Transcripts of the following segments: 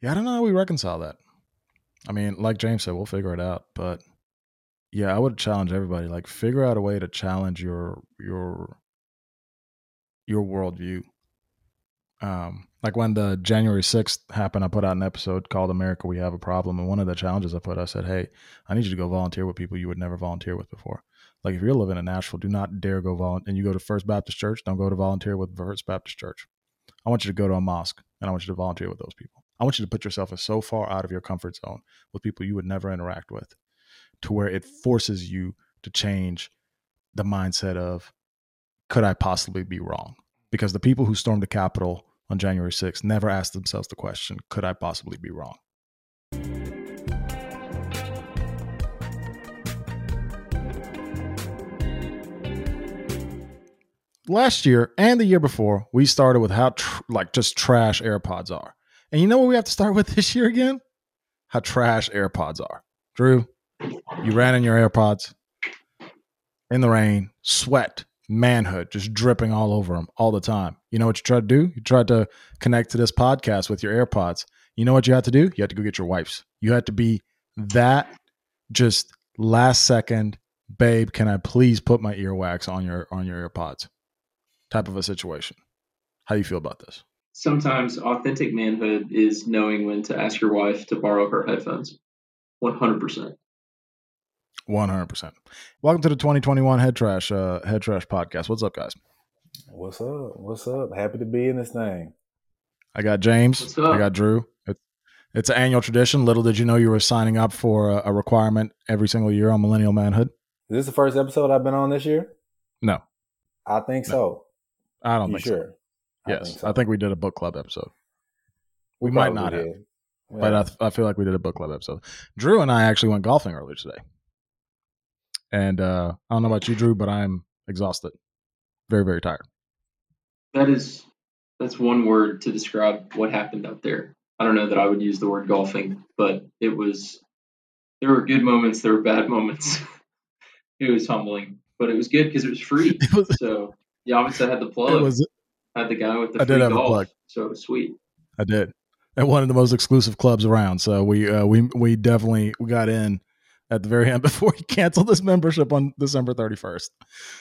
Yeah, I don't know how we reconcile that. I mean, like James said, we'll figure it out. But yeah, I would challenge everybody. Like, figure out a way to challenge your your your worldview. Um, like when the January 6th happened, I put out an episode called America We Have a Problem. And one of the challenges I put, I said, Hey, I need you to go volunteer with people you would never volunteer with before. Like if you're living in Nashville, do not dare go volunteer and you go to First Baptist Church, don't go to volunteer with First Baptist Church. I want you to go to a mosque and I want you to volunteer with those people. I want you to put yourself so far out of your comfort zone with people you would never interact with to where it forces you to change the mindset of could I possibly be wrong? Because the people who stormed the Capitol on January 6th never asked themselves the question, could I possibly be wrong? Last year and the year before, we started with how tr- like just trash AirPods are. And you know what we have to start with this year again? How trash AirPods are. Drew, you ran in your AirPods in the rain, sweat, manhood just dripping all over them all the time. You know what you tried to do? You tried to connect to this podcast with your AirPods. You know what you had to do? You had to go get your wipes. You had to be that just last second, babe, can I please put my earwax on your on your AirPods? Type of a situation. How do you feel about this? Sometimes authentic manhood is knowing when to ask your wife to borrow her headphones. 100%. 100%. Welcome to the 2021 Head Trash uh, Head Trash podcast. What's up, guys? What's up? What's up? Happy to be in this thing. I got James. I got Drew. It, it's an annual tradition. Little did you know you were signing up for a, a, requirement every single year on Millennial Manhood. Is this the first episode I've been on this year? No. I think no. so. I don't you think sure? so. Yes. I think, so. I think, we did a book club episode. We, we might not did. have. Yeah. But I, I feel like we did a book club episode. Drew and I actually went golfing earlier today. And uh, I don't know about you, Drew, but I'm exhausted, very, very tired. That is that's one word to describe what happened out there. I don't know that I would use the word golfing, but it was. There were good moments. There were bad moments. it was humbling, but it was good because it was free. It was, so yeah, obviously I had the plug. It was, had the guy with the I free golf, so it was sweet. I did at one of the most exclusive clubs around. So we uh, we we definitely we got in at the very end before he canceled his membership on December 31st.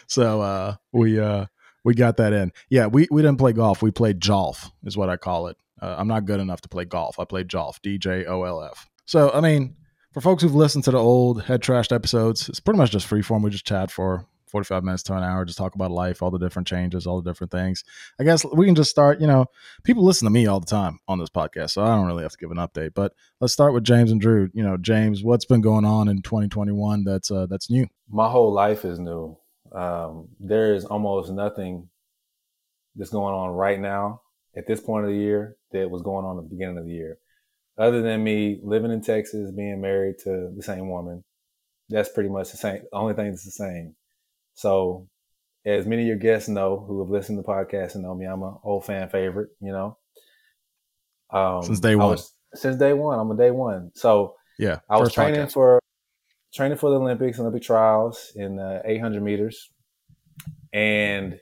So uh, we uh, we got that in. Yeah, we, we didn't play golf. We played jolf is what I call it. Uh, I'm not good enough to play golf. I played jolf, D J O L F. So I mean, for folks who've listened to the old head trashed episodes, it's pretty much just freeform. We just chat for 45 minutes to an hour, just talk about life, all the different changes, all the different things. I guess we can just start, you know, people listen to me all the time on this podcast, so I don't really have to give an update. But let's start with James and Drew. You know, James, what's been going on in 2021 that's uh, that's new? My whole life is new. Um, there is almost nothing that's going on right now at this point of the year that was going on at the beginning of the year. Other than me living in Texas, being married to the same woman, that's pretty much the same. Only thing that's the same. So, as many of your guests know who have listened to the podcast and know me, I'm an old fan favorite. You know, um, since day one. Was, since day one, I'm a day one. So yeah, I was training podcast. for training for the Olympics, Olympic trials in uh, 800 meters, and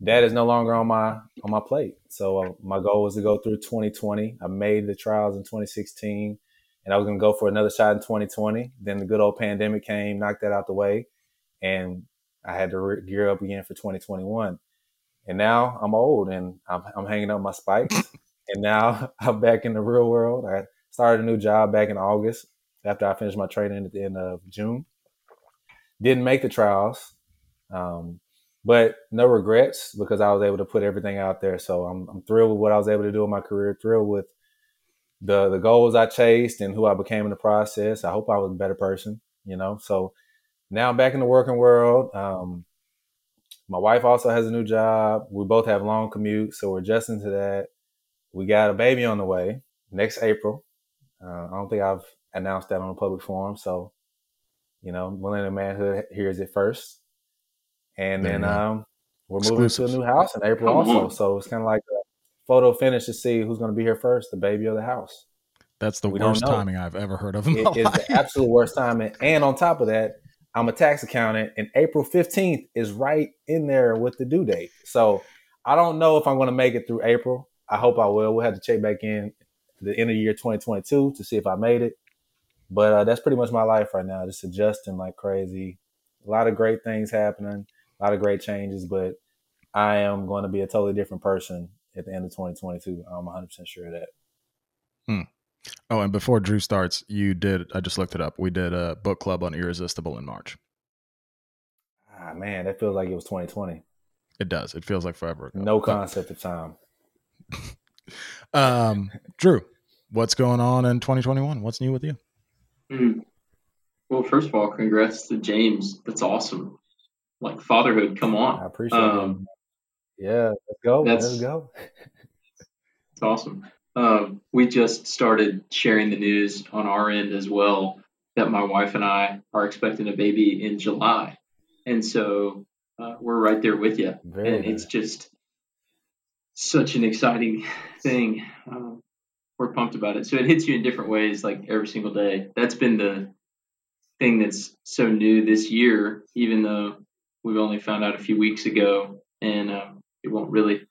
that is no longer on my on my plate. So uh, my goal was to go through 2020. I made the trials in 2016, and I was going to go for another shot in 2020. Then the good old pandemic came, knocked that out the way, and I had to re- gear up again for 2021. And now I'm old and I'm, I'm hanging up my spikes. and now I'm back in the real world. I started a new job back in August after I finished my training at the end of June. Didn't make the trials, um, but no regrets because I was able to put everything out there. So I'm, I'm thrilled with what I was able to do in my career. Thrilled with the the goals I chased and who I became in the process. I hope I was a better person, you know. So now I'm back in the working world. Um, my wife also has a new job. We both have long commutes, so we're adjusting to that. We got a baby on the way next April. Uh, I don't think I've announced that on a public forum, so you know, Millennial Manhood hears it first, and then um, we're moving to a new house in April also. So it's kind of like a photo finish to see who's going to be here first, the baby or the house. That's the we worst timing I've ever heard of. In it is the absolute worst timing, and on top of that, I'm a tax accountant, and April 15th is right in there with the due date. So I don't know if I'm going to make it through April. I hope I will. We'll have to check back in the end of year 2022 to see if I made it. But uh, that's pretty much my life right now, just adjusting like crazy. A lot of great things happening, a lot of great changes, but I am going to be a totally different person at the end of 2022. I'm 100% sure of that. Hmm. Oh, and before Drew starts, you did, I just looked it up. We did a book club on Irresistible in March. Ah, man, that feels like it was 2020. It does. It feels like forever ago. No concept of time. um, Drew, what's going on in 2021? What's new with you? Mm. Well, first of all, congrats to James. That's awesome. Like fatherhood, come on. I appreciate um, it. Yeah, let's go. Let's go. It's awesome. Um, we just started sharing the news on our end as well that my wife and I are expecting a baby in July. And so uh, we're right there with you. Very and it's just such an exciting thing. Um, we're pumped about it. So it hits you in different ways, like every single day. That's been the thing that's so new this year, even though we've only found out a few weeks ago, and um, it won't really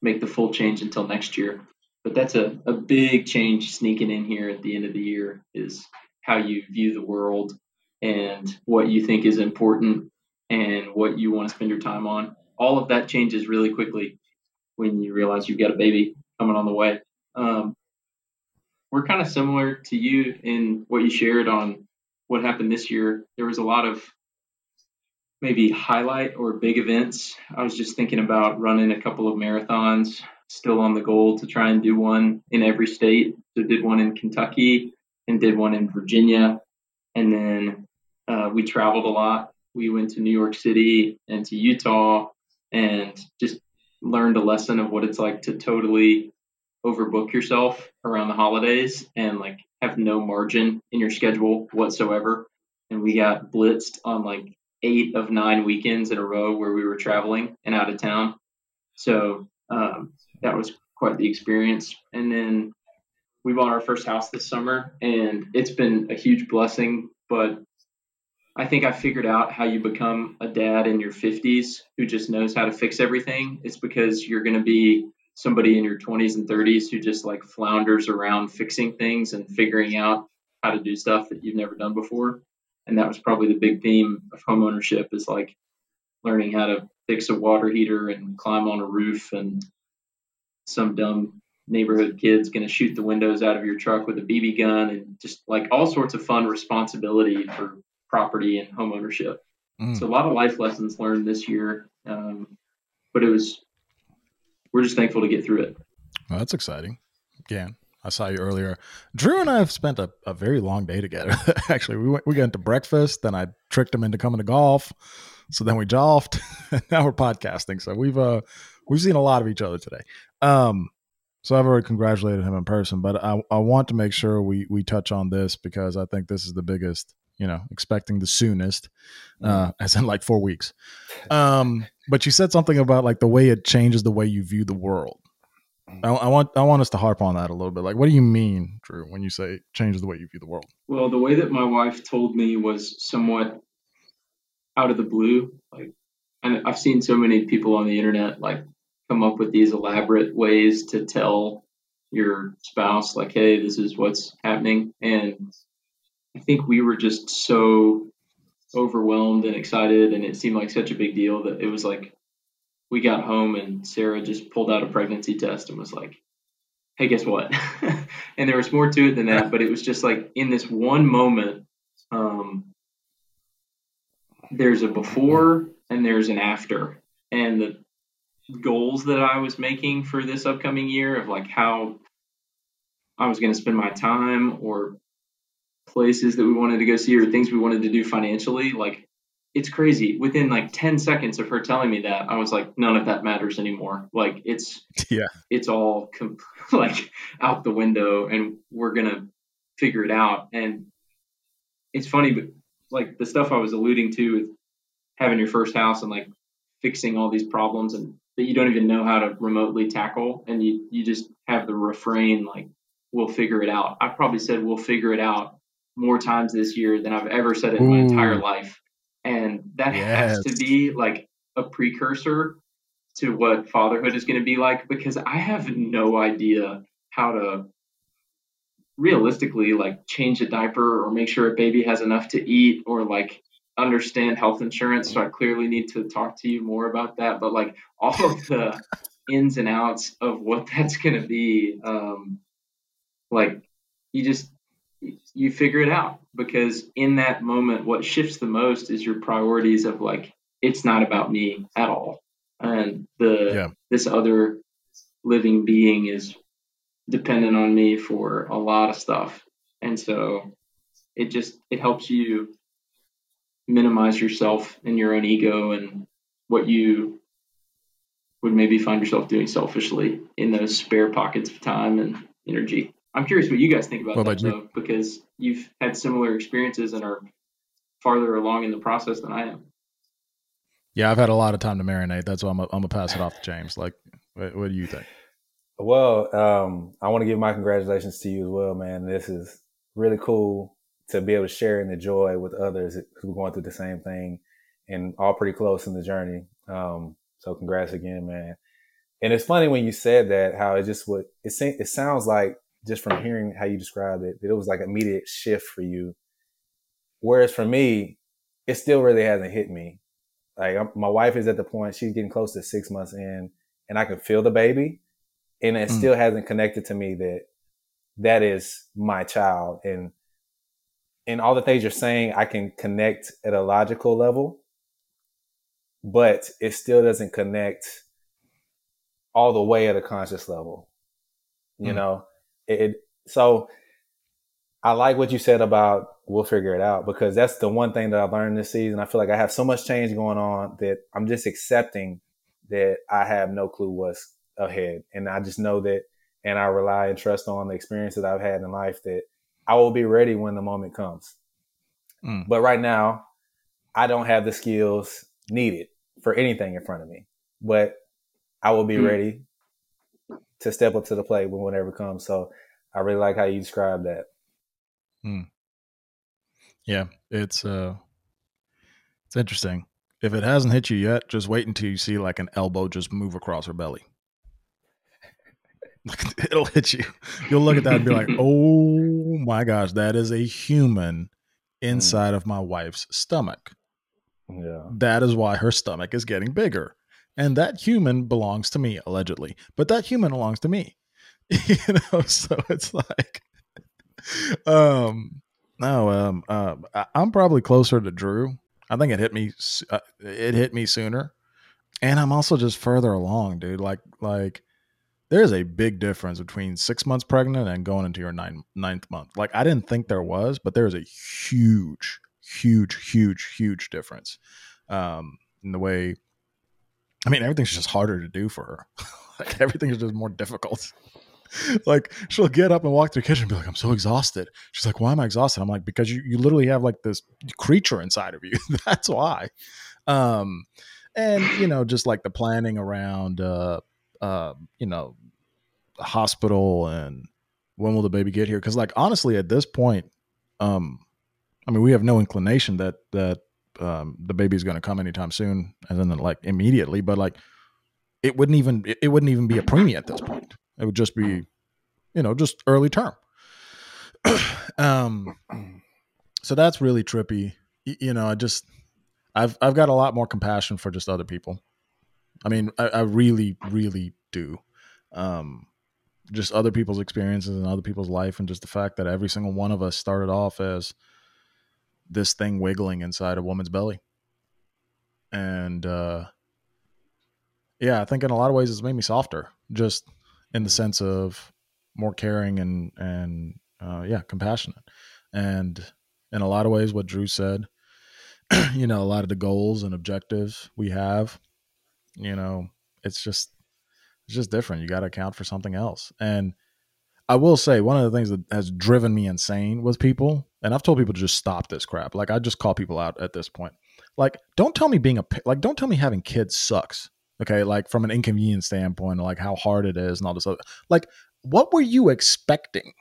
make the full change until next year. But that's a, a big change sneaking in here at the end of the year is how you view the world and what you think is important and what you want to spend your time on. All of that changes really quickly when you realize you've got a baby coming on the way. Um, we're kind of similar to you in what you shared on what happened this year. There was a lot of maybe highlight or big events. I was just thinking about running a couple of marathons, still on the goal to try and do one in every state. So did one in Kentucky and did one in Virginia. And then uh, we traveled a lot. We went to New York City and to Utah and just learned a lesson of what it's like to totally overbook yourself around the holidays and like have no margin in your schedule whatsoever. And we got blitzed on like eight of nine weekends in a row where we were traveling and out of town. So um, that was quite the experience. And then we bought our first house this summer, and it's been a huge blessing. But I think I figured out how you become a dad in your 50s who just knows how to fix everything. It's because you're going to be somebody in your 20s and 30s who just like flounders around fixing things and figuring out how to do stuff that you've never done before. And that was probably the big theme of home ownership is like learning how to fix a water heater and climb on a roof and some dumb neighborhood kid's going to shoot the windows out of your truck with a BB gun and just like all sorts of fun responsibility for property and home ownership. Mm. So a lot of life lessons learned this year. Um, but it was we're just thankful to get through it. Well, that's exciting. Again, I saw you earlier. Drew and I have spent a, a very long day together. Actually, we went we got into breakfast, then I tricked him into coming to golf. So then we golfed, and now we're podcasting. So we've uh we've seen a lot of each other today. Um, so I've already congratulated him in person, but I I want to make sure we we touch on this because I think this is the biggest you know, expecting the soonest, uh, mm. as in like four weeks. Um, but you said something about like the way it changes the way you view the world. I, I, want I want us to harp on that a little bit. Like, what do you mean, Drew, when you say changes the way you view the world? Well, the way that my wife told me was somewhat out of the blue. Like, and I've seen so many people on the internet like come up with these elaborate ways to tell your spouse, like, hey, this is what's happening, and I think we were just so overwhelmed and excited, and it seemed like such a big deal that it was like we got home and Sarah just pulled out a pregnancy test and was like, "Hey, guess what?" and there was more to it than that, but it was just like in this one moment, um, there's a before and there's an after, and the goals that I was making for this upcoming year of like how I was going to spend my time or places that we wanted to go see or things we wanted to do financially, like it's crazy. Within like 10 seconds of her telling me that, I was like, none of that matters anymore. Like it's, yeah, it's all com- like out the window and we're going to figure it out. And it's funny, but like the stuff I was alluding to with having your first house and like fixing all these problems and that you don't even know how to remotely tackle. And you, you just have the refrain, like, we'll figure it out. I probably said, we'll figure it out more times this year than I've ever said in Ooh. my entire life. And that yes. has to be like a precursor to what fatherhood is going to be like because I have no idea how to realistically like change a diaper or make sure a baby has enough to eat or like understand health insurance so i clearly need to talk to you more about that but like all of the ins and outs of what that's going to be um like you just you figure it out because in that moment what shifts the most is your priorities of like it's not about me at all and the yeah. this other living being is dependent on me for a lot of stuff and so it just it helps you minimize yourself and your own ego and what you would maybe find yourself doing selfishly in those spare pockets of time and energy. I'm curious what you guys think about that though, because you've had similar experiences and are farther along in the process than I am. Yeah, I've had a lot of time to marinate. That's why I'm gonna pass it off to James. Like, what, what do you think? Well, um, I want to give my congratulations to you as well, man. This is really cool to be able to share in the joy with others who are going through the same thing and all pretty close in the journey. Um, so congrats again, man. And it's funny when you said that, how it just would, it, it sounds like just from hearing how you described it, that it was like immediate shift for you. Whereas for me, it still really hasn't hit me. Like I'm, my wife is at the point, she's getting close to six months in and I can feel the baby and it mm. still hasn't connected to me that that is my child. And and all the things you're saying, I can connect at a logical level, but it still doesn't connect all the way at a conscious level. You mm. know, it, it, so I like what you said about we'll figure it out because that's the one thing that I learned this season. I feel like I have so much change going on that I'm just accepting that I have no clue what's ahead. And I just know that, and I rely and trust on the experiences I've had in life that I will be ready when the moment comes. Mm. But right now, I don't have the skills needed for anything in front of me. But I will be mm. ready to step up to the plate when whatever comes. So I really like how you describe that. Mm. Yeah, it's uh it's interesting. If it hasn't hit you yet, just wait until you see like an elbow just move across her belly. it'll hit you. You'll look at that and be like, "Oh my gosh, that is a human inside mm. of my wife's stomach." Yeah. That is why her stomach is getting bigger. And that human belongs to me allegedly. But that human belongs to me. you know, so it's like um no, um uh, I'm probably closer to Drew. I think it hit me uh, it hit me sooner. And I'm also just further along, dude. Like like there's a big difference between six months pregnant and going into your nine, ninth month. Like I didn't think there was, but there is a huge, huge, huge, huge difference um, in the way. I mean, everything's just harder to do for her. like everything is just more difficult. like she'll get up and walk through the kitchen and be like, "I'm so exhausted." She's like, "Why am I exhausted?" I'm like, "Because you you literally have like this creature inside of you. That's why." Um, and you know, just like the planning around. Uh, uh, you know, hospital and when will the baby get here? Because like honestly, at this point, um, I mean, we have no inclination that that um, the baby is going to come anytime soon, and then like immediately. But like, it wouldn't even it, wouldn't even be a preemie at this point. It would just be, you know, just early term. um, so that's really trippy. You know, I just I've I've got a lot more compassion for just other people. I mean, I, I really, really do. Um, just other people's experiences and other people's life and just the fact that every single one of us started off as this thing wiggling inside a woman's belly and uh yeah i think in a lot of ways it's made me softer just in the mm. sense of more caring and and uh yeah compassionate and in a lot of ways what drew said you know a lot of the goals and objectives we have you know it's just it's just different. You got to account for something else. And I will say one of the things that has driven me insane with people, and I've told people to just stop this crap. Like I just call people out at this point. Like, don't tell me being a like, don't tell me having kids sucks. Okay, like from an inconvenience standpoint, like how hard it is and all this other. Like, what were you expecting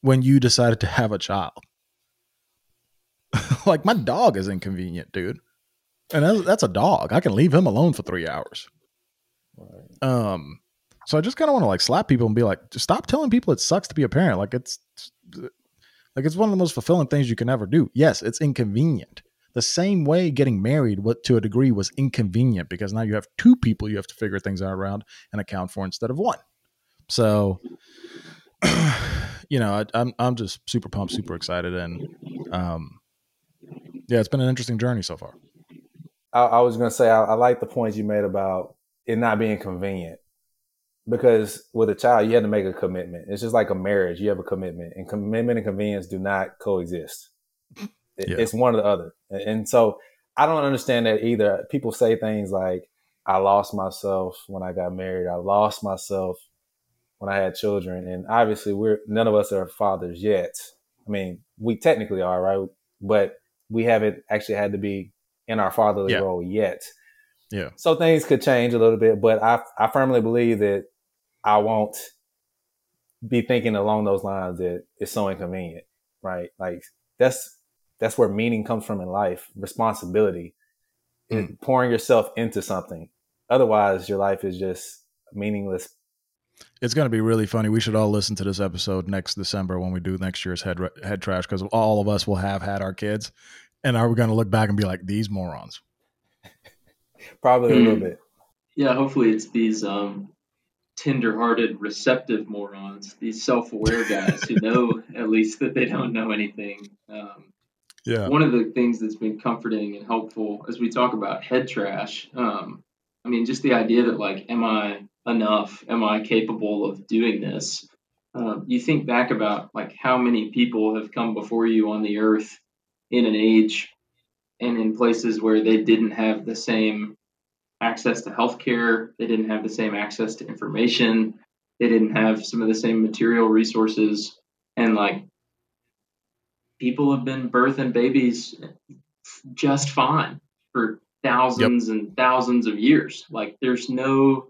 when you decided to have a child? like my dog is inconvenient, dude, and that's, that's a dog. I can leave him alone for three hours. Right. Um, So I just kind of want to like slap people and be like, just stop telling people it sucks to be a parent. Like it's like it's one of the most fulfilling things you can ever do. Yes, it's inconvenient. The same way getting married what to a degree was inconvenient because now you have two people you have to figure things out around and account for instead of one. So you know, I, am I'm, I'm just super pumped, super excited, and um, yeah, it's been an interesting journey so far. I, I was gonna say I, I like the points you made about it not being convenient because with a child you have to make a commitment. It's just like a marriage; you have a commitment, and commitment and convenience do not coexist. It, yeah. It's one or the other, and so I don't understand that either. People say things like, "I lost myself when I got married. I lost myself when I had children, and obviously we're none of us are fathers yet. I mean, we technically are, right? But we haven't actually had to be in our fatherly yeah. role yet. Yeah. So things could change a little bit, but I I firmly believe that I won't be thinking along those lines that it's so inconvenient, right? Like that's that's where meaning comes from in life, responsibility, mm. pouring yourself into something. Otherwise, your life is just meaningless it's going to be really funny. We should all listen to this episode next December when we do next year's head head trash because all of us will have had our kids, and are we going to look back and be like these morons? Probably a little hmm. bit. Yeah, hopefully it's these um, tender-hearted, receptive morons, these self-aware guys who know at least that they don't know anything. Um, yeah. One of the things that's been comforting and helpful as we talk about head trash, um, I mean, just the idea that like, am I enough? Am I capable of doing this? Um, you think back about like how many people have come before you on the earth in an age and in places where they didn't have the same access to healthcare, they didn't have the same access to information, they didn't have some of the same material resources, and like people have been birthing babies just fine for thousands yep. and thousands of years. Like there's no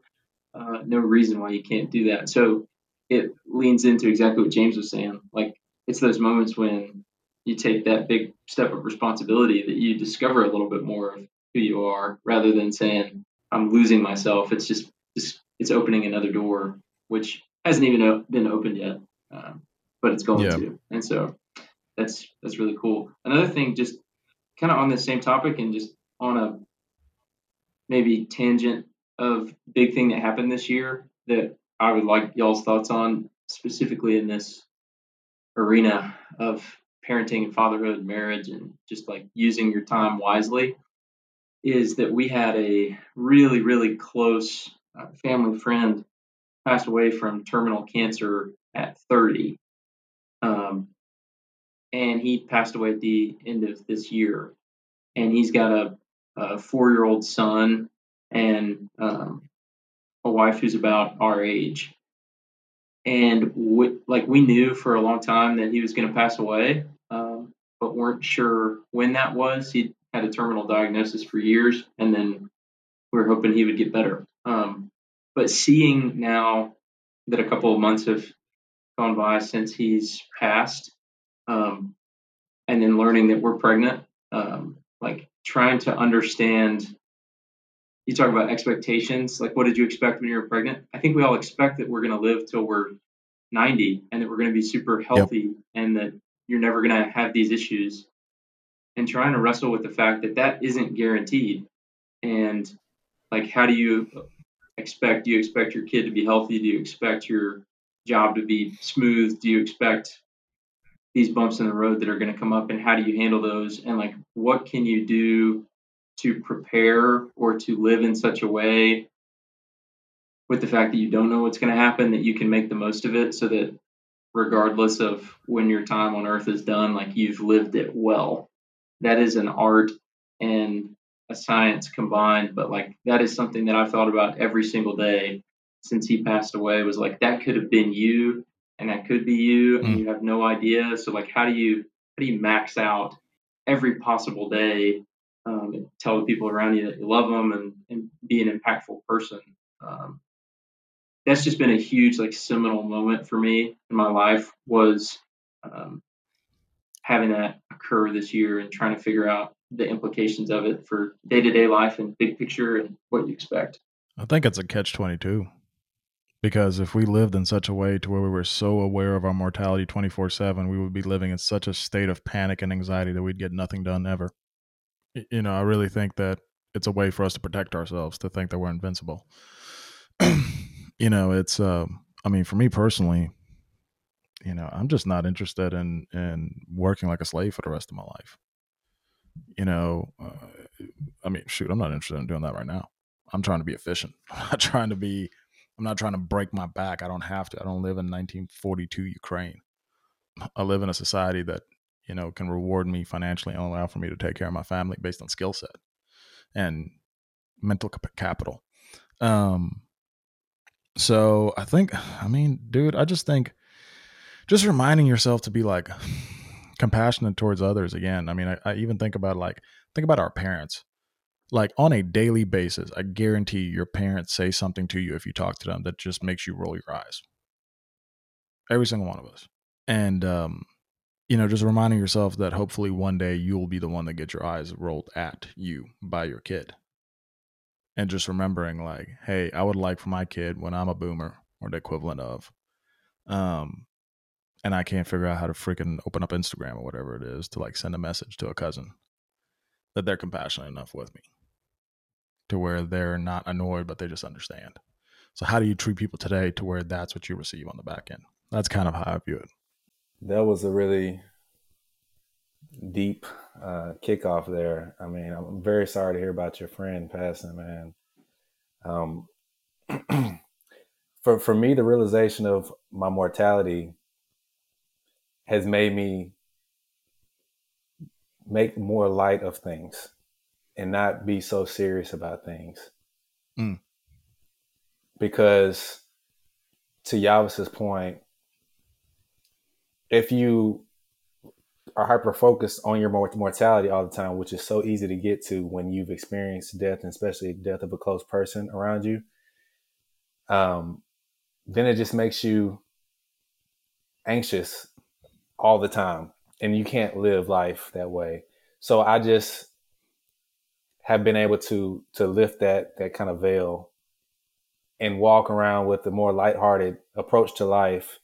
uh, no reason why you can't do that. So it leans into exactly what James was saying. Like it's those moments when you take that big step of responsibility that you discover a little bit more of who you are, rather than saying I'm losing myself. It's just, just it's opening another door, which hasn't even been opened yet, um, but it's going yeah. to. And so that's that's really cool. Another thing, just kind of on the same topic and just on a maybe tangent of big thing that happened this year that I would like y'all's thoughts on specifically in this arena of parenting and fatherhood, marriage, and just like using your time wisely is that we had a really, really close uh, family friend passed away from terminal cancer at 30. Um, and he passed away at the end of this year. And he's got a, a four year old son and um, a wife who's about our age. And we, like we knew for a long time that he was going to pass away, um, but weren't sure when that was. He had a terminal diagnosis for years, and then we were hoping he would get better. Um, but seeing now that a couple of months have gone by since he's passed, um, and then learning that we're pregnant, um, like trying to understand you talk about expectations like what did you expect when you were pregnant? I think we all expect that we're going to live till we're 90 and that we're going to be super healthy yep. and that you're never going to have these issues. And trying to wrestle with the fact that that isn't guaranteed. And like how do you expect do you expect your kid to be healthy? Do you expect your job to be smooth? Do you expect these bumps in the road that are going to come up? And how do you handle those? And like what can you do to prepare or to live in such a way with the fact that you don't know what's going to happen that you can make the most of it so that regardless of when your time on earth is done like you've lived it well that is an art and a science combined but like that is something that i thought about every single day since he passed away was like that could have been you and that could be you and mm. you have no idea so like how do you how do you max out every possible day um, tell the people around you that you love them and, and be an impactful person. Um, that's just been a huge like seminal moment for me in my life was um, having that occur this year and trying to figure out the implications of it for day to day life and big picture and what you expect. I think it's a catch twenty two because if we lived in such a way to where we were so aware of our mortality 24/7 we would be living in such a state of panic and anxiety that we'd get nothing done ever you know i really think that it's a way for us to protect ourselves to think that we're invincible you know it's um i mean for me personally you know i'm just not interested in in working like a slave for the rest of my life you know uh, i mean shoot i'm not interested in doing that right now i'm trying to be efficient i'm not trying to be I'm not trying to break my back. I don't have to. I don't live in 1942 Ukraine. I live in a society that, you know, can reward me financially and allow for me to take care of my family based on skill set and mental capital. Um, so I think, I mean, dude, I just think just reminding yourself to be like compassionate towards others again. I mean, I, I even think about like, think about our parents like on a daily basis, I guarantee your parents say something to you if you talk to them that just makes you roll your eyes. Every single one of us. And, um, you know, just reminding yourself that hopefully one day you'll be the one that gets your eyes rolled at you by your kid. And just remembering, like, hey, I would like for my kid when I'm a boomer or the equivalent of, um, and I can't figure out how to freaking open up Instagram or whatever it is to like send a message to a cousin that they're compassionate enough with me to where they're not annoyed, but they just understand. So, how do you treat people today to where that's what you receive on the back end? That's kind of how I view it. That was a really deep uh, kickoff there. I mean, I'm very sorry to hear about your friend passing, man. Um, for for me, the realization of my mortality has made me make more light of things and not be so serious about things. Mm. Because to Yavis's point, if you are hyper focused on your mortality all the time, which is so easy to get to when you've experienced death, and especially death of a close person around you, um, then it just makes you anxious all the time, and you can't live life that way. So I just have been able to to lift that that kind of veil and walk around with a more lighthearted approach to life.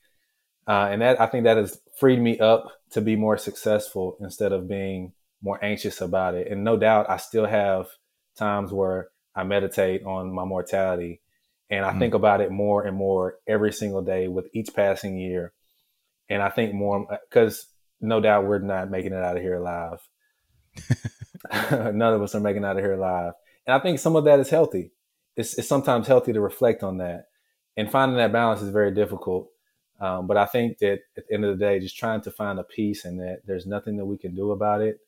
Uh, and that I think that has freed me up to be more successful instead of being more anxious about it. And no doubt, I still have times where I meditate on my mortality, and I mm. think about it more and more every single day with each passing year. And I think more because no doubt we're not making it out of here alive. None of us are making out of here alive. And I think some of that is healthy. It's, it's sometimes healthy to reflect on that. And finding that balance is very difficult. Um, but I think that at the end of the day, just trying to find a peace and that there's nothing that we can do about it.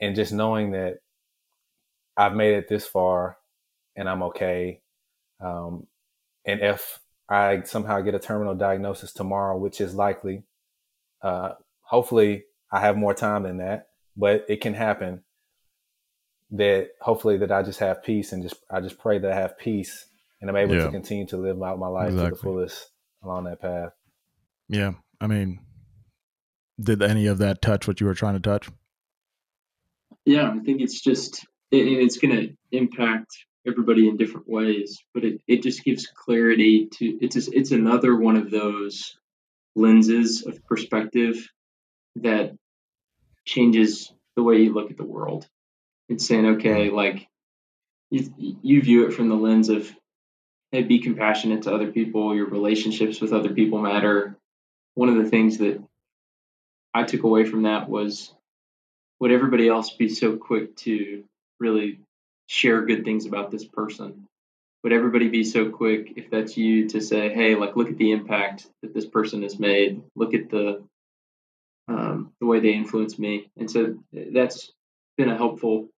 And just knowing that I've made it this far and I'm okay. Um, and if I somehow get a terminal diagnosis tomorrow, which is likely, uh, hopefully I have more time than that, but it can happen that hopefully that I just have peace and just I just pray that I have peace and I'm able yeah. to continue to live out my life exactly. to the fullest along that path. Yeah. I mean, did any of that touch what you were trying to touch? Yeah, I think it's just it, it's going to impact everybody in different ways, but it, it just gives clarity to it's just, it's another one of those lenses of perspective that changes the way you look at the world. It's saying, okay, mm-hmm. like you, you view it from the lens of, hey, be compassionate to other people. Your relationships with other people matter. One of the things that I took away from that was would everybody else be so quick to really share good things about this person? Would everybody be so quick if that's you to say, hey, like look at the impact that this person has made, look at the um, the way they influence me, and so that's been a helpful,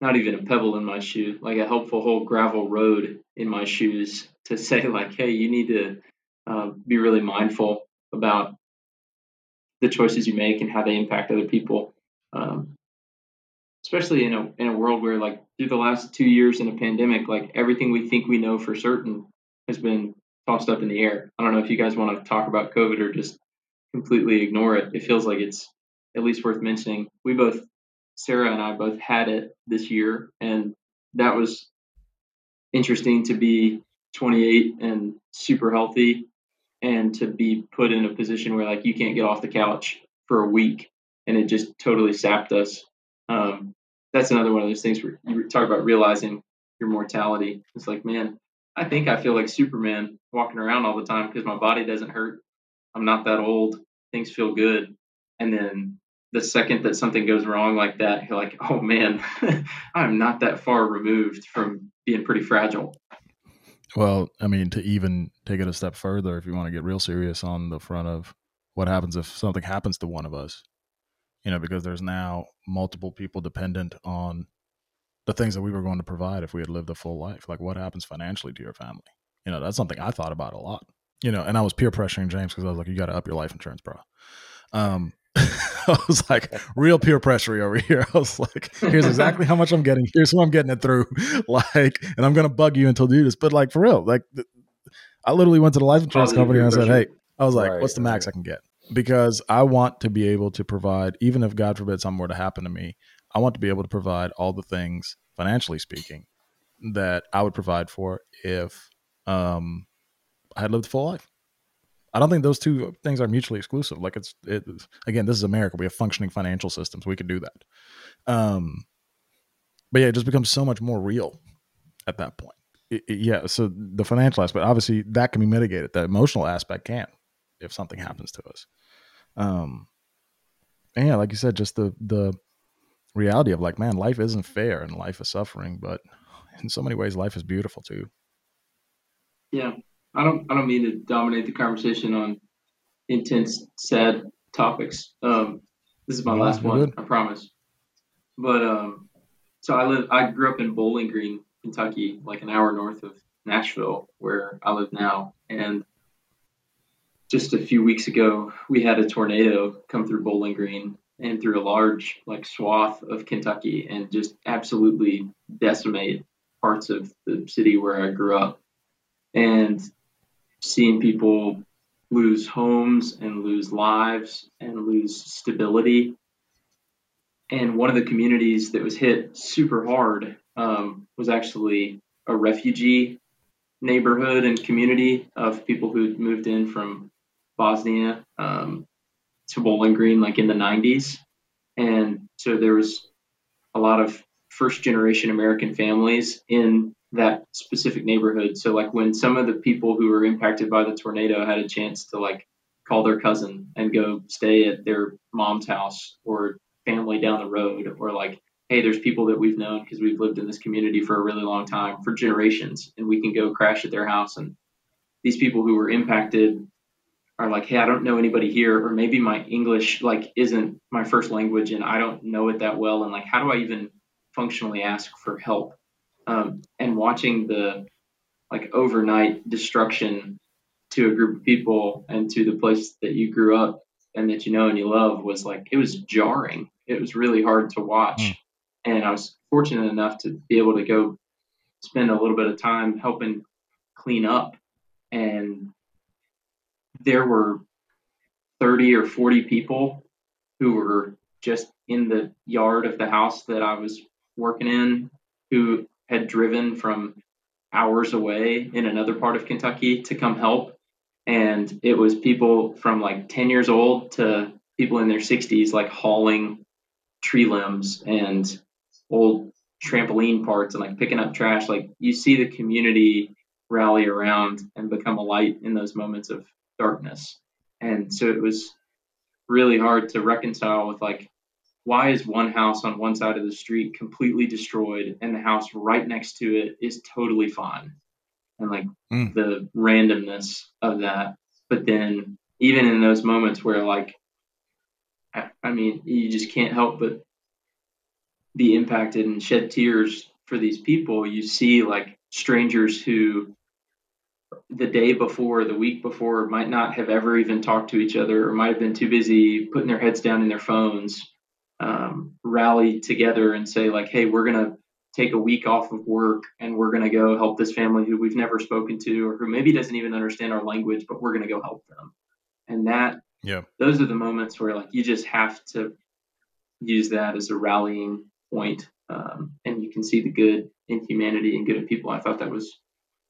not even a pebble in my shoe, like a helpful whole gravel road in my shoes to say like, hey, you need to uh, be really mindful about the choices you make and how they impact other people. Um, especially in a in a world where like through the last two years in a pandemic, like everything we think we know for certain has been tossed up in the air. I don't know if you guys want to talk about COVID or just completely ignore it. It feels like it's at least worth mentioning. We both, Sarah and I both had it this year, and that was interesting to be 28 and super healthy and to be put in a position where like you can't get off the couch for a week and it just totally sapped us. Um, that's another one of those things where you talk about realizing your mortality. It's like, man, I think I feel like Superman walking around all the time because my body doesn't hurt. I'm not that old. Things feel good. And then the second that something goes wrong like that, you're like, oh man, I'm not that far removed from being pretty fragile. Well, I mean, to even take it a step further, if you want to get real serious on the front of what happens if something happens to one of us, you know, because there's now multiple people dependent on the things that we were going to provide if we had lived a full life. Like, what happens financially to your family? You know, that's something I thought about a lot. You know, and I was peer pressuring James because I was like, "You got to up your life insurance, bro." Um, I was like, real peer pressure over here. I was like, here's exactly how much I'm getting. Here's who I'm getting it through. Like, and I'm gonna bug you until do this. But like for real, like I literally went to the life insurance company and I said, Hey, I was like, right, what's the max right. I can get? Because I want to be able to provide, even if God forbid something were to happen to me, I want to be able to provide all the things, financially speaking, that I would provide for if um I had lived a full life. I don't think those two things are mutually exclusive. Like it's it again, this is America. We have functioning financial systems. We can do that. Um, but yeah, it just becomes so much more real at that point. It, it, yeah, so the financial aspect, obviously, that can be mitigated. The emotional aspect can, if something happens to us. Um, and yeah, like you said, just the the reality of like, man, life isn't fair and life is suffering, but in so many ways, life is beautiful too. Yeah, I don't I don't mean to dominate the conversation on intense, sad topics. Um, this is my last one, good. I promise. But um, so I live. I grew up in Bowling Green, Kentucky, like an hour north of Nashville, where I live now. And just a few weeks ago, we had a tornado come through Bowling Green and through a large like swath of Kentucky, and just absolutely decimate parts of the city where I grew up. And seeing people lose homes and lose lives and lose stability. And one of the communities that was hit super hard um, was actually a refugee neighborhood and community of people who moved in from Bosnia um, to Bowling Green, like in the 90s. And so there was a lot of first generation American families in that specific neighborhood. So like when some of the people who were impacted by the tornado had a chance to like call their cousin and go stay at their mom's house or family down the road or like hey there's people that we've known because we've lived in this community for a really long time for generations and we can go crash at their house. And these people who were impacted are like hey i don't know anybody here or maybe my english like isn't my first language and i don't know it that well. And like how do i even functionally ask for help um, and watching the like overnight destruction to a group of people and to the place that you grew up and that you know and you love was like it was jarring. It was really hard to watch, mm. and I was fortunate enough to be able to go spend a little bit of time helping clean up, and there were thirty or forty people who were just in the yard of the house that I was working in who had driven from hours away in another part of Kentucky to come help. And it was people from like 10 years old to people in their 60s, like hauling tree limbs and old trampoline parts and like picking up trash. Like you see the community rally around and become a light in those moments of darkness. And so it was really hard to reconcile with like why is one house on one side of the street completely destroyed and the house right next to it is totally fine? And like mm. the randomness of that. But then even in those moments where like I, mean you just can't help but be impacted and shed tears for these people. You see like strangers who the day before, the week before, might not have ever even talked to each other or might have been too busy putting their heads down in their phones um, rally together and say like, hey, we're gonna take a week off of work and we're gonna go help this family who we've never spoken to or who maybe doesn't even understand our language, but we're gonna go help them. And that, yeah, those are the moments where like you just have to use that as a rallying point, um, and you can see the good in humanity and good in people. I thought that was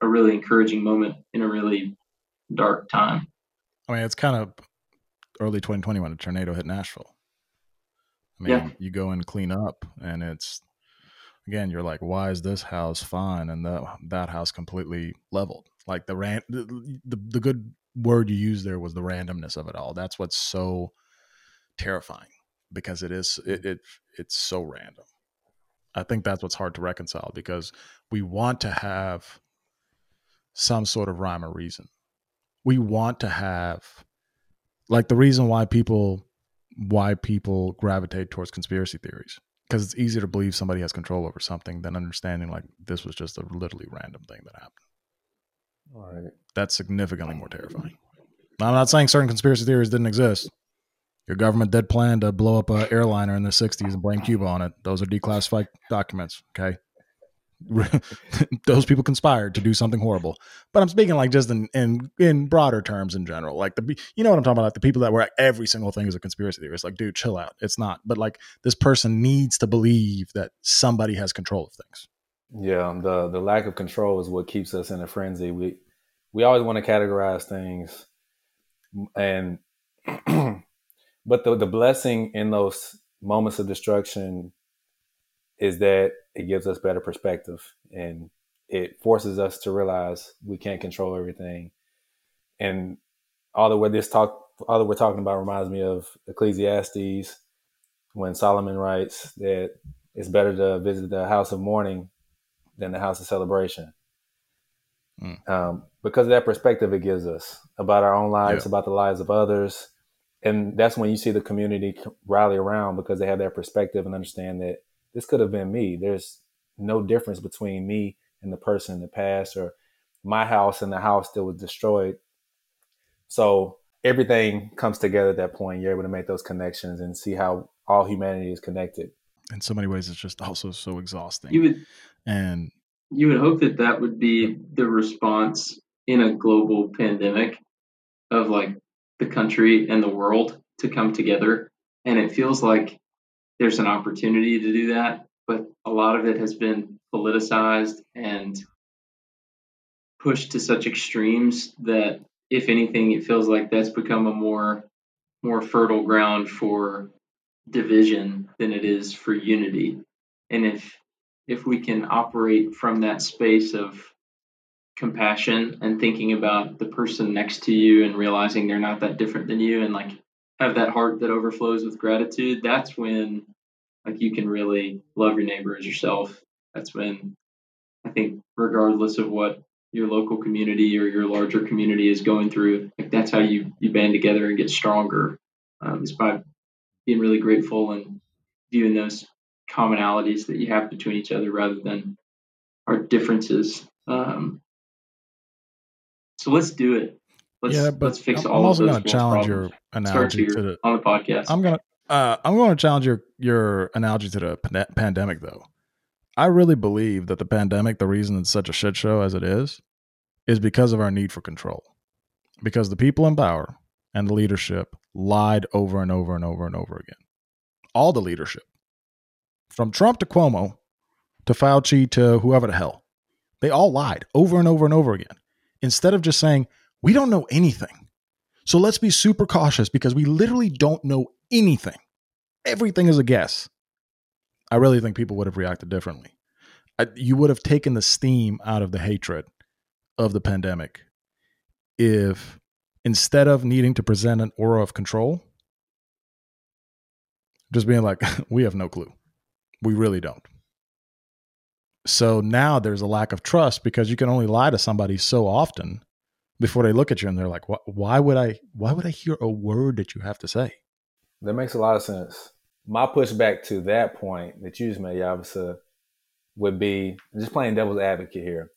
a really encouraging moment in a really dark time. I mean, it's kind of early 2020 when a tornado hit Nashville. I mean, yeah. you go and clean up, and it's again, you're like, why is this house fine and that that house completely leveled? Like the ran the, the, the good word you used there was the randomness of it all. That's what's so terrifying because it is it, it it's so random. I think that's what's hard to reconcile because we want to have some sort of rhyme or reason. We want to have like the reason why people why people gravitate towards conspiracy theories because it's easier to believe somebody has control over something than understanding like this was just a literally random thing that happened. All right. That's significantly more terrifying. I'm not saying certain conspiracy theories didn't exist. Your government did plan to blow up an airliner in the 60s and blame Cuba on it. Those are declassified documents, okay? those people conspired to do something horrible. But I'm speaking like just in, in in broader terms in general. Like the you know what I'm talking about, like the people that were every single thing is a conspiracy theory. It's Like, dude, chill out. It's not. But like this person needs to believe that somebody has control of things. Yeah, um, the the lack of control is what keeps us in a frenzy. We we always want to categorize things and but the the blessing in those moments of destruction is that it gives us better perspective and it forces us to realize we can't control everything. And all that this talk, all that we're talking about reminds me of Ecclesiastes when Solomon writes that it's better to visit the house of mourning than the house of celebration. Mm. Um, because of that perspective it gives us about our own lives, yeah. about the lives of others. And that's when you see the community rally around because they have that perspective and understand that this could have been me. There's no difference between me and the person in the past or my house and the house that was destroyed. So everything comes together at that point. You're able to make those connections and see how all humanity is connected. In so many ways, it's just also so exhausting. You would, and you would hope that that would be the response in a global pandemic of like the country and the world to come together. And it feels like there's an opportunity to do that, but a lot of it has been politicized and pushed to such extremes that if anything it feels like that's become a more more fertile ground for division than it is for unity. And if if we can operate from that space of compassion and thinking about the person next to you and realizing they're not that different than you and like have that heart that overflows with gratitude, that's when like you can really love your neighbor as yourself. That's when I think regardless of what your local community or your larger community is going through, like that's how you you band together and get stronger. Um, is by being really grateful and viewing those commonalities that you have between each other rather than our differences. Um, so let's do it. Let's, yeah, but let's fix I'm all also going to challenge problems. your analogy to the, on the podcast. I'm gonna uh, I'm going to challenge your your analogy to the pandemic, though. I really believe that the pandemic, the reason it's such a shit show as it is, is because of our need for control. Because the people in power and the leadership lied over and over and over and over again. All the leadership, from Trump to Cuomo to Fauci to whoever the hell, they all lied over and over and over again instead of just saying, we don't know anything. So let's be super cautious because we literally don't know anything. Everything is a guess. I really think people would have reacted differently. I, you would have taken the steam out of the hatred of the pandemic if instead of needing to present an aura of control, just being like, we have no clue. We really don't. So now there's a lack of trust because you can only lie to somebody so often before they look at you and they're like, why would I, why would I hear a word that you have to say? That makes a lot of sense. My pushback to that point that you just made, Yavisa, would be just playing devil's advocate here.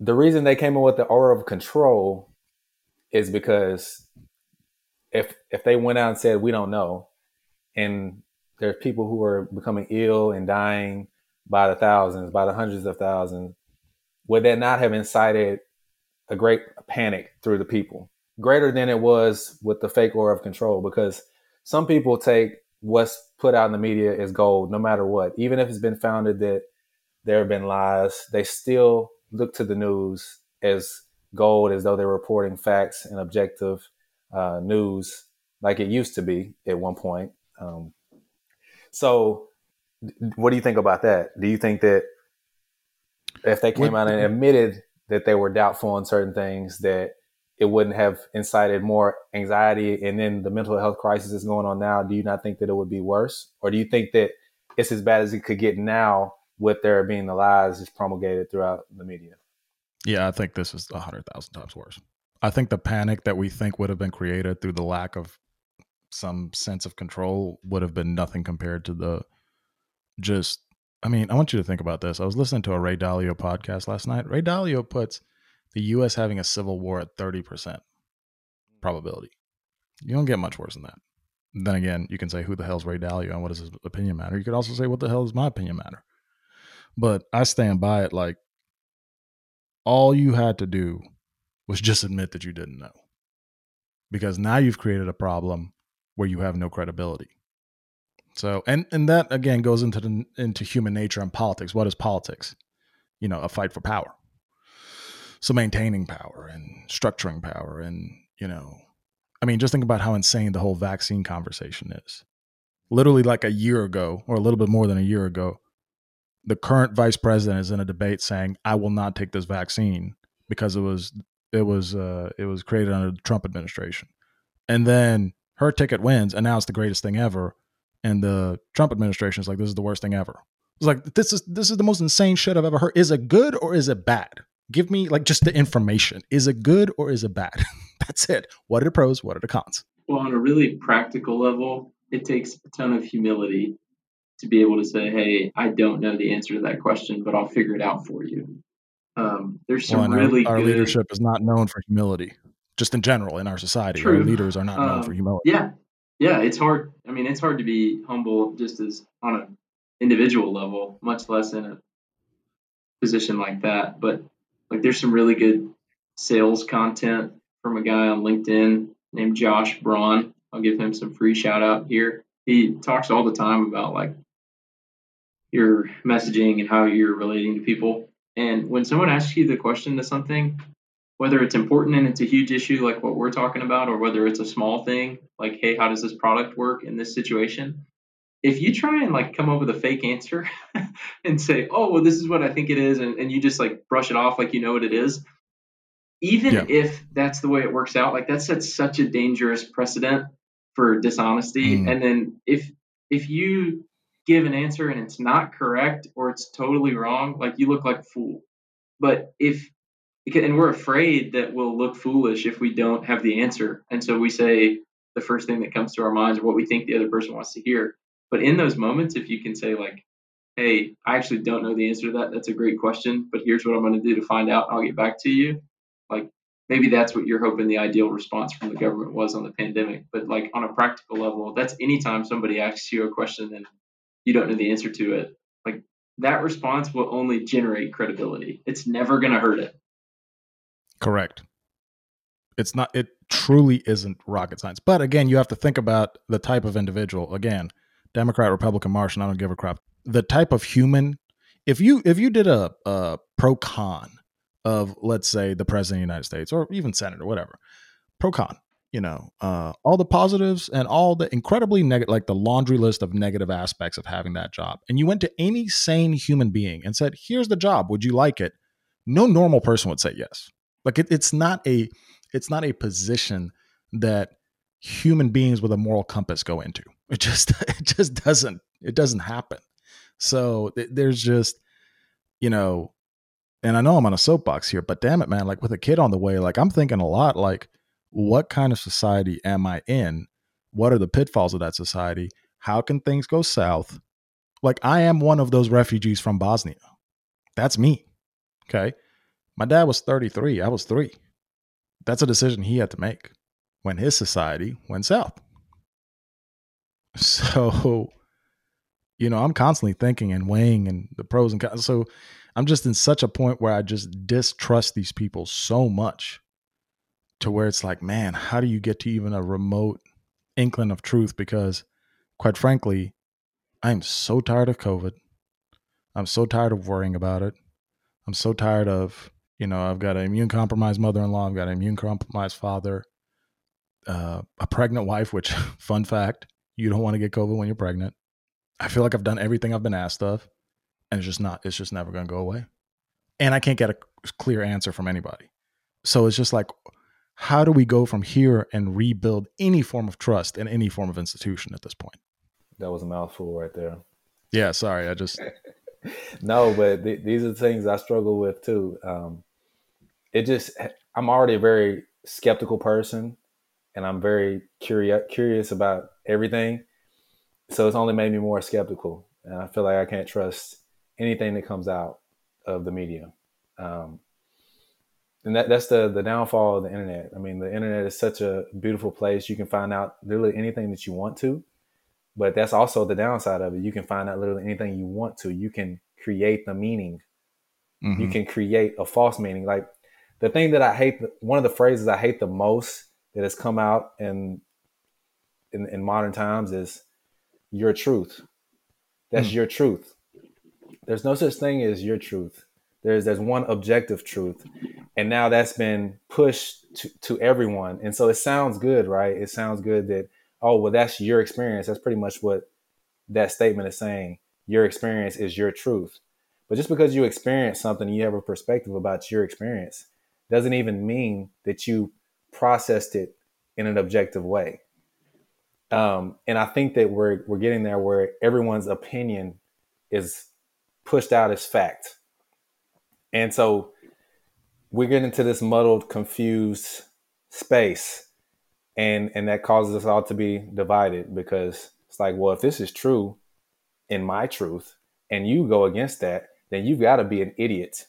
The reason they came in with the aura of control is because if if they went out and said we don't know, and there's people who are becoming ill and dying by the thousands, by the hundreds of thousands, would that not have incited a great panic through the people? Greater than it was with the fake aura of control, because some people take what's put out in the media as gold, no matter what. Even if it's been founded that there have been lies, they still look to the news as gold, as though they're reporting facts and objective uh, news, like it used to be at one point. Um, so, what do you think about that? Do you think that if they came out and admitted that they were doubtful on certain things, that it wouldn't have incited more anxiety and then the mental health crisis is going on now do you not think that it would be worse? Or do you think that it's as bad as it could get now with there being the lies just promulgated throughout the media? Yeah i think this is a hundred thousand times worse. I think the panic that we think would have been created through the lack of some sense of control would have been nothing compared to the just i mean i want you to think about this i was listening to a ray dalio podcast last night ray dalio puts the U.S. having a civil war at 30% probability. You don't get much worse than that. Then again, you can say, who the hell's Ray Dalio and what does his opinion matter? You could also say, what the hell does my opinion matter? But I stand by it like all you had to do was just admit that you didn't know. Because now you've created a problem where you have no credibility. So, and and that again goes into the, into human nature and politics. What is politics? You know, a fight for power so maintaining power and structuring power and you know i mean just think about how insane the whole vaccine conversation is literally like a year ago or a little bit more than a year ago the current vice president is in a debate saying i will not take this vaccine because it was it was uh, it was created under the trump administration and then her ticket wins and now it's the greatest thing ever and the trump administration is like this is the worst thing ever it's like this is this is the most insane shit i've ever heard is it good or is it bad Give me like just the information. Is it good or is it bad? That's it. What are the pros? What are the cons? Well, on a really practical level, it takes a ton of humility to be able to say, "Hey, I don't know the answer to that question, but I'll figure it out for you." Um, there's some well, really our, our good... leadership is not known for humility, just in general in our society. True. Our leaders are not known for um, humility. Yeah, yeah, it's hard. I mean, it's hard to be humble just as on an individual level, much less in a position like that. But like there's some really good sales content from a guy on LinkedIn named Josh Braun. I'll give him some free shout out here. He talks all the time about like your messaging and how you're relating to people. And when someone asks you the question to something, whether it's important and it's a huge issue like what we're talking about, or whether it's a small thing like, hey, how does this product work in this situation? if you try and like come up with a fake answer and say, oh, well, this is what I think it is, and, and you just like brush it off like you know what it is, even yeah. if that's the way it works out, like that sets such a dangerous precedent for dishonesty. Mm. And then if if you give an answer and it's not correct or it's totally wrong, like you look like a fool. But if and we're afraid that we'll look foolish if we don't have the answer, and so we say the first thing that comes to our minds or what we think the other person wants to hear. But in those moments, if you can say like, "Hey, I actually don't know the answer to that. That's a great question, but here's what I'm going to do to find out. I'll get back to you." Like maybe that's what you're hoping the ideal response from the government was on the pandemic. But like on a practical level, that's anytime somebody asks you a question and you don't know the answer to it, like that response will only generate credibility. It's never going to hurt it. Correct. It's not, it truly isn't rocket science. But again, you have to think about the type of individual. Again, Democrat, Republican, Martian, I don't give a crap. The type of human, if you if you did a, a pro con of let's say the president of the United States or even senator, whatever, pro con, you know, uh, all the positives and all the incredibly negative, like the laundry list of negative aspects of having that job, and you went to any sane human being and said, "Here's the job. Would you like it?" No normal person would say yes. Like it, it's not a it's not a position that human beings with a moral compass go into. It just it just doesn't it doesn't happen. So there's just you know, and I know I'm on a soapbox here, but damn it, man, like with a kid on the way, like I'm thinking a lot like what kind of society am I in? What are the pitfalls of that society? How can things go south? Like I am one of those refugees from Bosnia. That's me. Okay. My dad was 33. I was 3. That's a decision he had to make when his society went south. So, you know, I'm constantly thinking and weighing and the pros and cons. So I'm just in such a point where I just distrust these people so much to where it's like, man, how do you get to even a remote inkling of truth? Because quite frankly, I'm so tired of COVID. I'm so tired of worrying about it. I'm so tired of, you know, I've got an immune compromised mother in law, I've got an immune compromised father, uh, a pregnant wife, which, fun fact, you don't want to get COVID when you're pregnant. I feel like I've done everything I've been asked of, and it's just not, it's just never going to go away. And I can't get a clear answer from anybody. So it's just like, how do we go from here and rebuild any form of trust in any form of institution at this point? That was a mouthful right there. Yeah, sorry. I just. no, but th- these are the things I struggle with too. Um, it just, I'm already a very skeptical person and I'm very curious curious about everything. So it's only made me more skeptical, and I feel like I can't trust anything that comes out of the media. Um, and that, that's the the downfall of the internet. I mean, the internet is such a beautiful place. You can find out literally anything that you want to, but that's also the downside of it. You can find out literally anything you want to. You can create the meaning. Mm-hmm. You can create a false meaning. Like the thing that I hate, one of the phrases I hate the most that has come out in in, in modern times is your truth. That's mm. your truth. There's no such thing as your truth. There's there's one objective truth, and now that's been pushed to, to everyone. And so it sounds good, right? It sounds good that oh well, that's your experience. That's pretty much what that statement is saying. Your experience is your truth. But just because you experience something, you have a perspective about your experience, doesn't even mean that you processed it in an objective way. Um, and I think that we're we're getting there where everyone's opinion is pushed out as fact. And so we get into this muddled, confused space. And and that causes us all to be divided because it's like, well, if this is true in my truth and you go against that, then you've got to be an idiot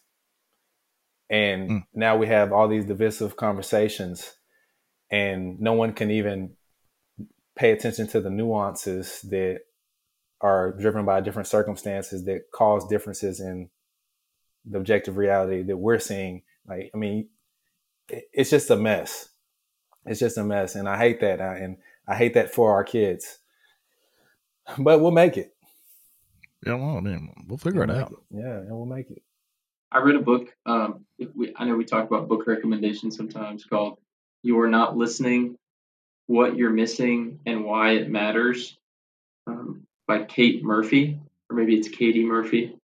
and mm. now we have all these divisive conversations, and no one can even pay attention to the nuances that are driven by different circumstances that cause differences in the objective reality that we're seeing. Like, I mean, it's just a mess. It's just a mess, and I hate that, and I hate that for our kids. But we'll make it. Yeah, well, I mean, we'll figure we'll it out. It. Yeah, and we'll make it. I read a book. Um, we, I know we talk about book recommendations sometimes called "You Are Not Listening: What You're Missing and Why It Matters" um, by Kate Murphy, or maybe it's Katie Murphy.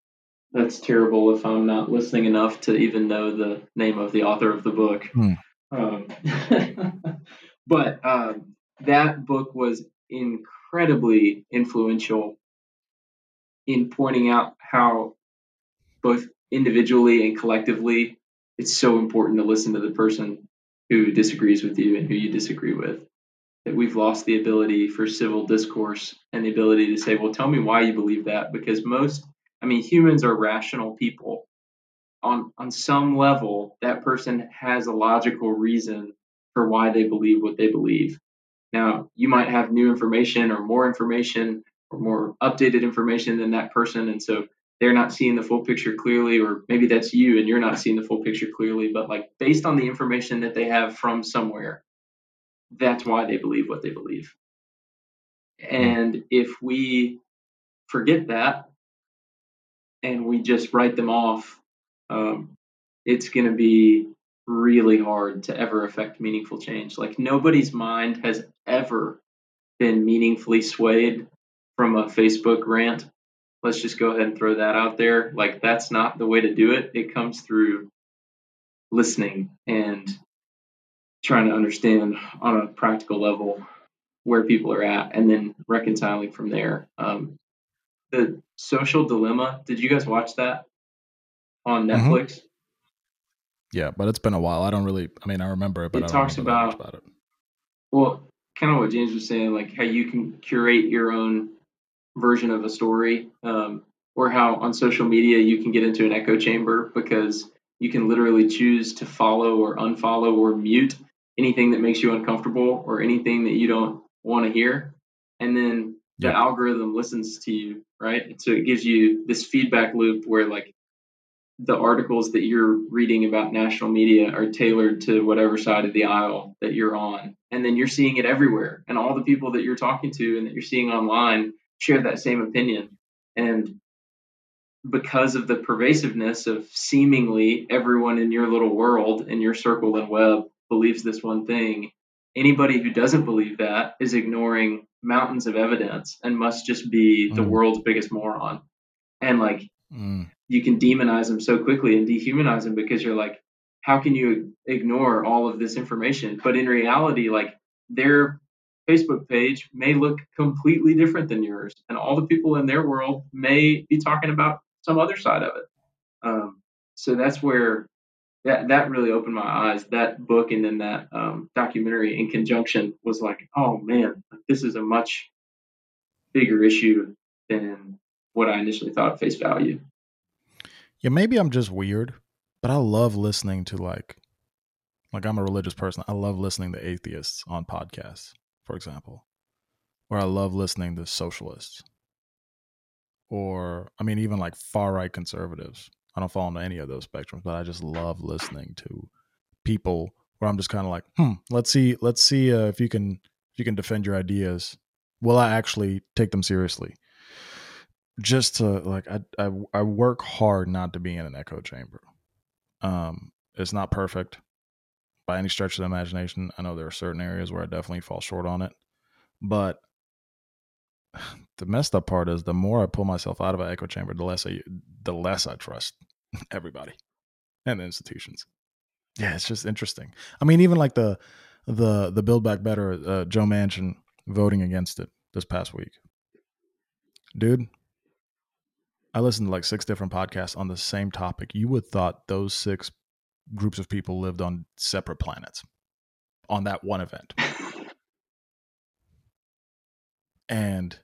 That's terrible if I'm not listening enough to even know the name of the author of the book. Hmm. Um, but um, that book was incredibly influential in pointing out how both individually and collectively, it's so important to listen to the person who disagrees with you and who you disagree with. That we've lost the ability for civil discourse and the ability to say, well, tell me why you believe that. Because most, I mean, humans are rational people. On, on some level, that person has a logical reason for why they believe what they believe. Now, you might have new information or more information or more updated information than that person. And so they're not seeing the full picture clearly, or maybe that's you and you're not seeing the full picture clearly, but like based on the information that they have from somewhere, that's why they believe what they believe. And if we forget that and we just write them off, um, it's going to be really hard to ever affect meaningful change. Like nobody's mind has ever been meaningfully swayed from a Facebook rant let's just go ahead and throw that out there. Like that's not the way to do it. It comes through listening and trying to understand on a practical level where people are at and then reconciling from there. Um, the social dilemma, did you guys watch that on mm-hmm. Netflix? Mm-hmm. Yeah, but it's been a while. I don't really, I mean, I remember it, but it talks about, about it. Well, kind of what James was saying, like how you can curate your own version of a story, um, or how on social media you can get into an echo chamber because you can literally choose to follow or unfollow or mute anything that makes you uncomfortable or anything that you don't want to hear. And then the yeah. algorithm listens to you, right? So it gives you this feedback loop where like the articles that you're reading about national media are tailored to whatever side of the aisle that you're on. And then you're seeing it everywhere. And all the people that you're talking to and that you're seeing online share that same opinion. And because of the pervasiveness of seemingly everyone in your little world in your circle and web believes this one thing anybody who doesn't believe that is ignoring mountains of evidence and must just be the Mm. world's biggest moron and like Mm. you can demonize them so quickly and dehumanize them because you're like how can you ignore all of this information but in reality like their facebook page may look completely different than yours and all the people in their world may be talking about some other side of it. Um, so that's where that that really opened my eyes. That book and then that um, documentary in conjunction was like oh man this is a much bigger issue than what i initially thought at face value. Yeah, maybe I'm just weird, but I love listening to like like I'm a religious person. I love listening to atheists on podcasts, for example. Or I love listening to socialists. Or I mean even like far right conservatives. I don't fall into any of those spectrums, but I just love listening to people where I'm just kind of like, "Hmm, let's see let's see uh, if you can if you can defend your ideas. Will I actually take them seriously?" just to like I, I I work hard not to be in an echo chamber. Um, it's not perfect by any stretch of the imagination. I know there are certain areas where I definitely fall short on it, but the messed up part is the more I pull myself out of an echo chamber, the less I the less I trust everybody and the institutions. Yeah, it's just interesting. I mean, even like the the the Build Back Better, uh, Joe Manchin voting against it this past week, dude. I listened to like six different podcasts on the same topic. You would thought those six groups of people lived on separate planets on that one event. And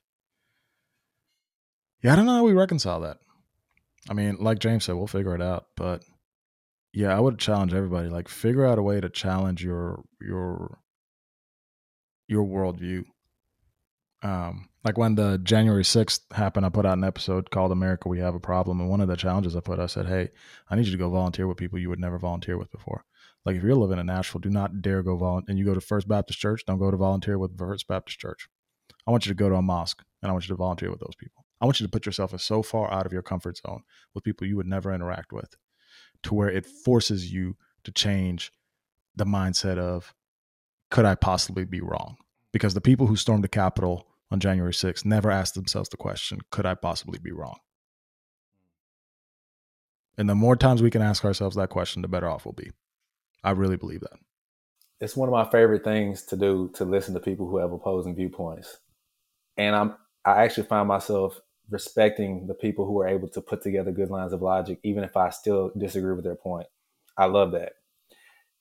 yeah, I don't know how we reconcile that. I mean, like James said, we'll figure it out. But yeah, I would challenge everybody, like figure out a way to challenge your your your worldview. Um, like when the January 6th happened, I put out an episode called America We Have a Problem. And one of the challenges I put, I said, Hey, I need you to go volunteer with people you would never volunteer with before. Like if you're living in Nashville, do not dare go volunteer. And you go to First Baptist Church, don't go to volunteer with First Baptist Church. I want you to go to a mosque and I want you to volunteer with those people. I want you to put yourself so far out of your comfort zone with people you would never interact with to where it forces you to change the mindset of, could I possibly be wrong? Because the people who stormed the Capitol on January 6th never asked themselves the question, could I possibly be wrong? And the more times we can ask ourselves that question, the better off we'll be. I really believe that. It's one of my favorite things to do to listen to people who have opposing viewpoints. And I'm I actually find myself respecting the people who are able to put together good lines of logic, even if I still disagree with their point. I love that.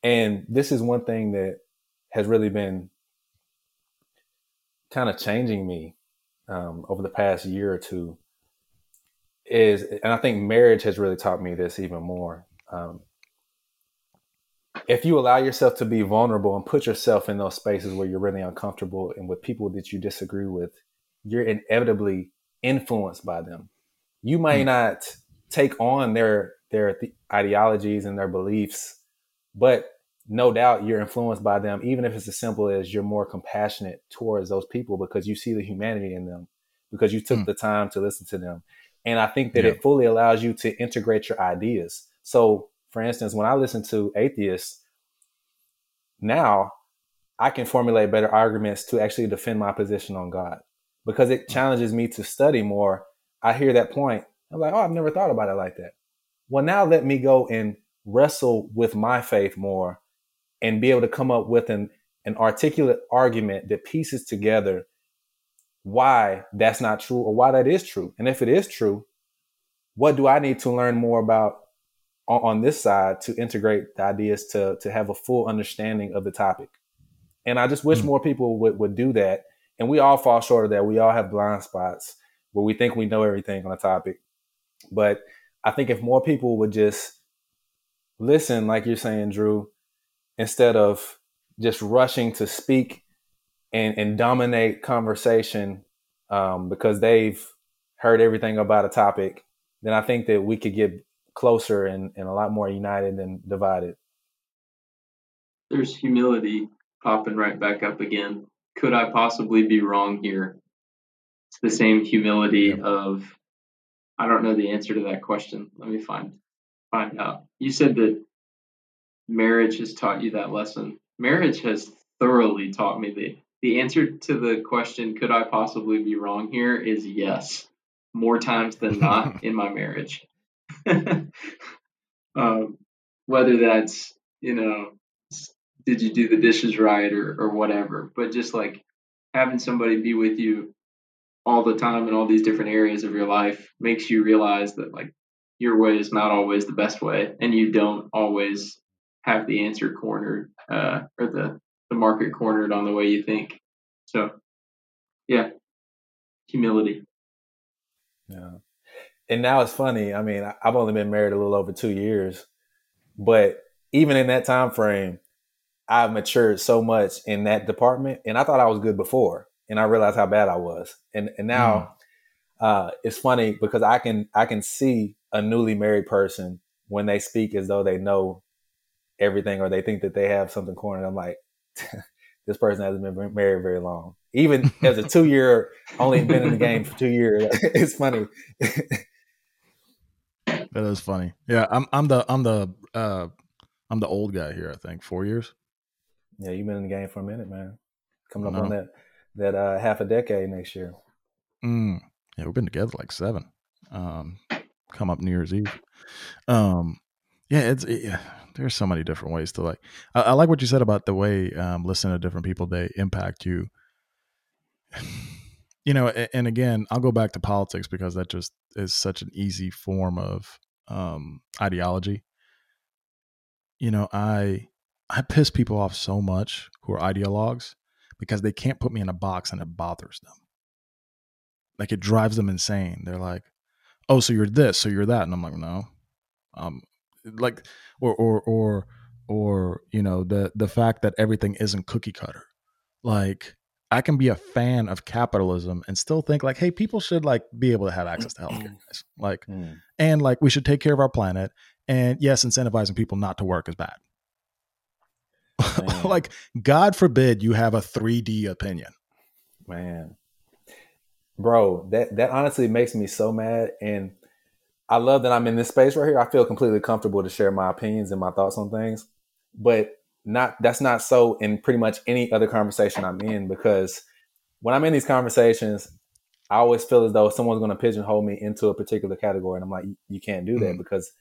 And this is one thing that has really been kind of changing me um, over the past year or two is, and I think marriage has really taught me this even more. Um, if you allow yourself to be vulnerable and put yourself in those spaces where you're really uncomfortable and with people that you disagree with, you're inevitably influenced by them. You may mm. not take on their their th- ideologies and their beliefs, but no doubt you're influenced by them, even if it's as simple as you're more compassionate towards those people because you see the humanity in them, because you took mm. the time to listen to them. And I think that yeah. it fully allows you to integrate your ideas. So, for instance, when I listen to atheists, now I can formulate better arguments to actually defend my position on God because it challenges me to study more. I hear that point. I'm like, oh, I've never thought about it like that. Well, now let me go and wrestle with my faith more and be able to come up with an, an articulate argument that pieces together why that's not true or why that is true. And if it is true, what do I need to learn more about on, on this side to integrate the ideas to, to have a full understanding of the topic? And I just wish mm-hmm. more people would, would do that. And we all fall short of that. We all have blind spots where we think we know everything on a topic. But I think if more people would just listen, like you're saying, Drew, instead of just rushing to speak and, and dominate conversation um, because they've heard everything about a topic, then I think that we could get closer and, and a lot more united than divided. There's humility popping right back up again. Could I possibly be wrong here? It's the same humility yeah. of I don't know the answer to that question. Let me find find out. You said that marriage has taught you that lesson. Marriage has thoroughly taught me the the answer to the question could I possibly be wrong here is yes. More times than not in my marriage. um, whether that's, you know, did you do the dishes right or, or whatever, but just like having somebody be with you all the time in all these different areas of your life makes you realize that like your way is not always the best way and you don't always have the answer cornered uh, or the, the market cornered on the way you think so yeah humility yeah and now it's funny i mean i've only been married a little over two years but even in that time frame i've matured so much in that department and i thought i was good before and I realized how bad I was. And and now mm. uh, it's funny because I can I can see a newly married person when they speak as though they know everything or they think that they have something cornered. I'm like, this person hasn't been married very long. Even as a two year, only been in the game for two years. it's funny. that is funny. Yeah, I'm I'm the I'm the uh I'm the old guy here. I think four years. Yeah, you've been in the game for a minute, man. Coming up on that that uh, half a decade next year. Mm. Yeah, we've been together like seven. Um, come up New Year's Eve. Um, yeah, it's it, yeah, there's so many different ways to like. I, I, like what you said about the way um, listening to different people they impact you. You know, and, and again, I'll go back to politics because that just is such an easy form of um, ideology. You know, I I piss people off so much who are ideologues because they can't put me in a box and it bothers them. Like it drives them insane. They're like, "Oh, so you're this, so you're that," and I'm like, "No." Um, like, or or or or you know the the fact that everything isn't cookie cutter. Like, I can be a fan of capitalism and still think like, hey, people should like be able to have access to healthcare, guys. Like, mm. and like we should take care of our planet. And yes, incentivizing people not to work is bad. like, God forbid you have a 3D opinion. Man. Bro, that that honestly makes me so mad. And I love that I'm in this space right here. I feel completely comfortable to share my opinions and my thoughts on things. But not that's not so in pretty much any other conversation I'm in because when I'm in these conversations, I always feel as though someone's going to pigeonhole me into a particular category, and I'm like, you can't do that mm because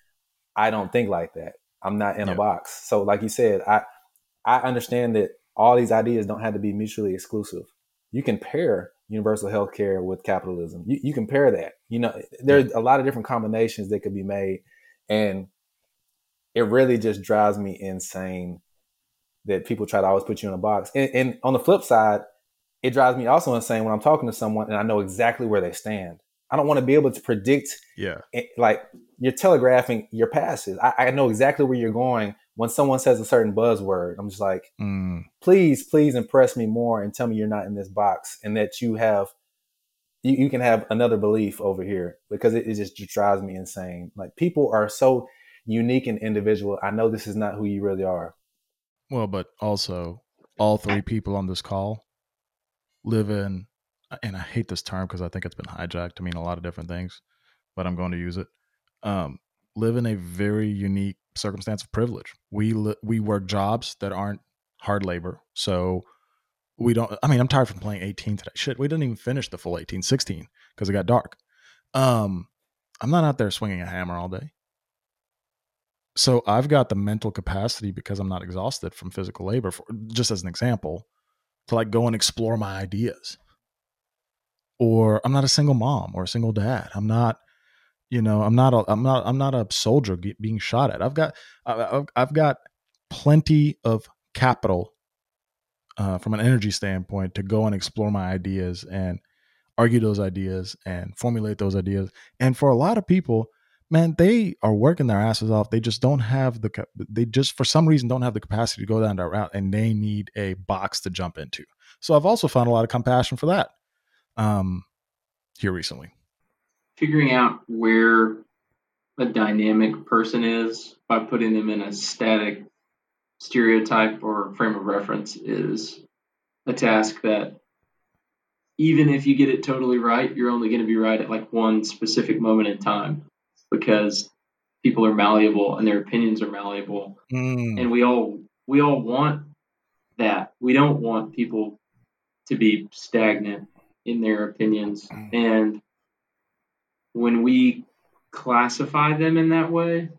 I don't think like that. I'm not in yeah. a box. So, like you said, I I understand that all these ideas don't have to be mutually exclusive. You can pair universal health care with capitalism. You, you pair that. You know, there's a lot of different combinations that could be made. And it really just drives me insane that people try to always put you in a box. And, and on the flip side, it drives me also insane when I'm talking to someone and I know exactly where they stand. I don't want to be able to predict. Yeah. It, like you're telegraphing your passes. I, I know exactly where you're going when someone says a certain buzzword, I'm just like, mm. please, please impress me more and tell me you're not in this box and that you have, you, you can have another belief over here because it, it just drives me insane. Like people are so unique and individual. I know this is not who you really are. Well, but also all three people on this call live in, and I hate this term because I think it's been hijacked to mean a lot of different things, but I'm going to use it. Um, live in a very unique circumstance of privilege. We li- we work jobs that aren't hard labor, so we don't. I mean, I'm tired from playing 18 today. Shit, we didn't even finish the full 18, 16 because it got dark. Um, I'm not out there swinging a hammer all day. So I've got the mental capacity because I'm not exhausted from physical labor. For, just as an example, to like go and explore my ideas. Or I'm not a single mom or a single dad. I'm not you know i'm not a i'm not i'm not a soldier being shot at. I've got i've, I've got plenty of capital uh, from an energy standpoint to go and explore my ideas and argue those ideas and formulate those ideas. And for a lot of people man they are working their asses off. They just don't have the they just for some reason don't have the capacity to go down that route and they need a box to jump into. So i've also found a lot of compassion for that um here recently figuring out where a dynamic person is by putting them in a static stereotype or frame of reference is a task that even if you get it totally right, you're only going to be right at like one specific moment in time because people are malleable and their opinions are malleable. Mm. And we all we all want that. We don't want people to be stagnant in their opinions. And when we classify them in that way,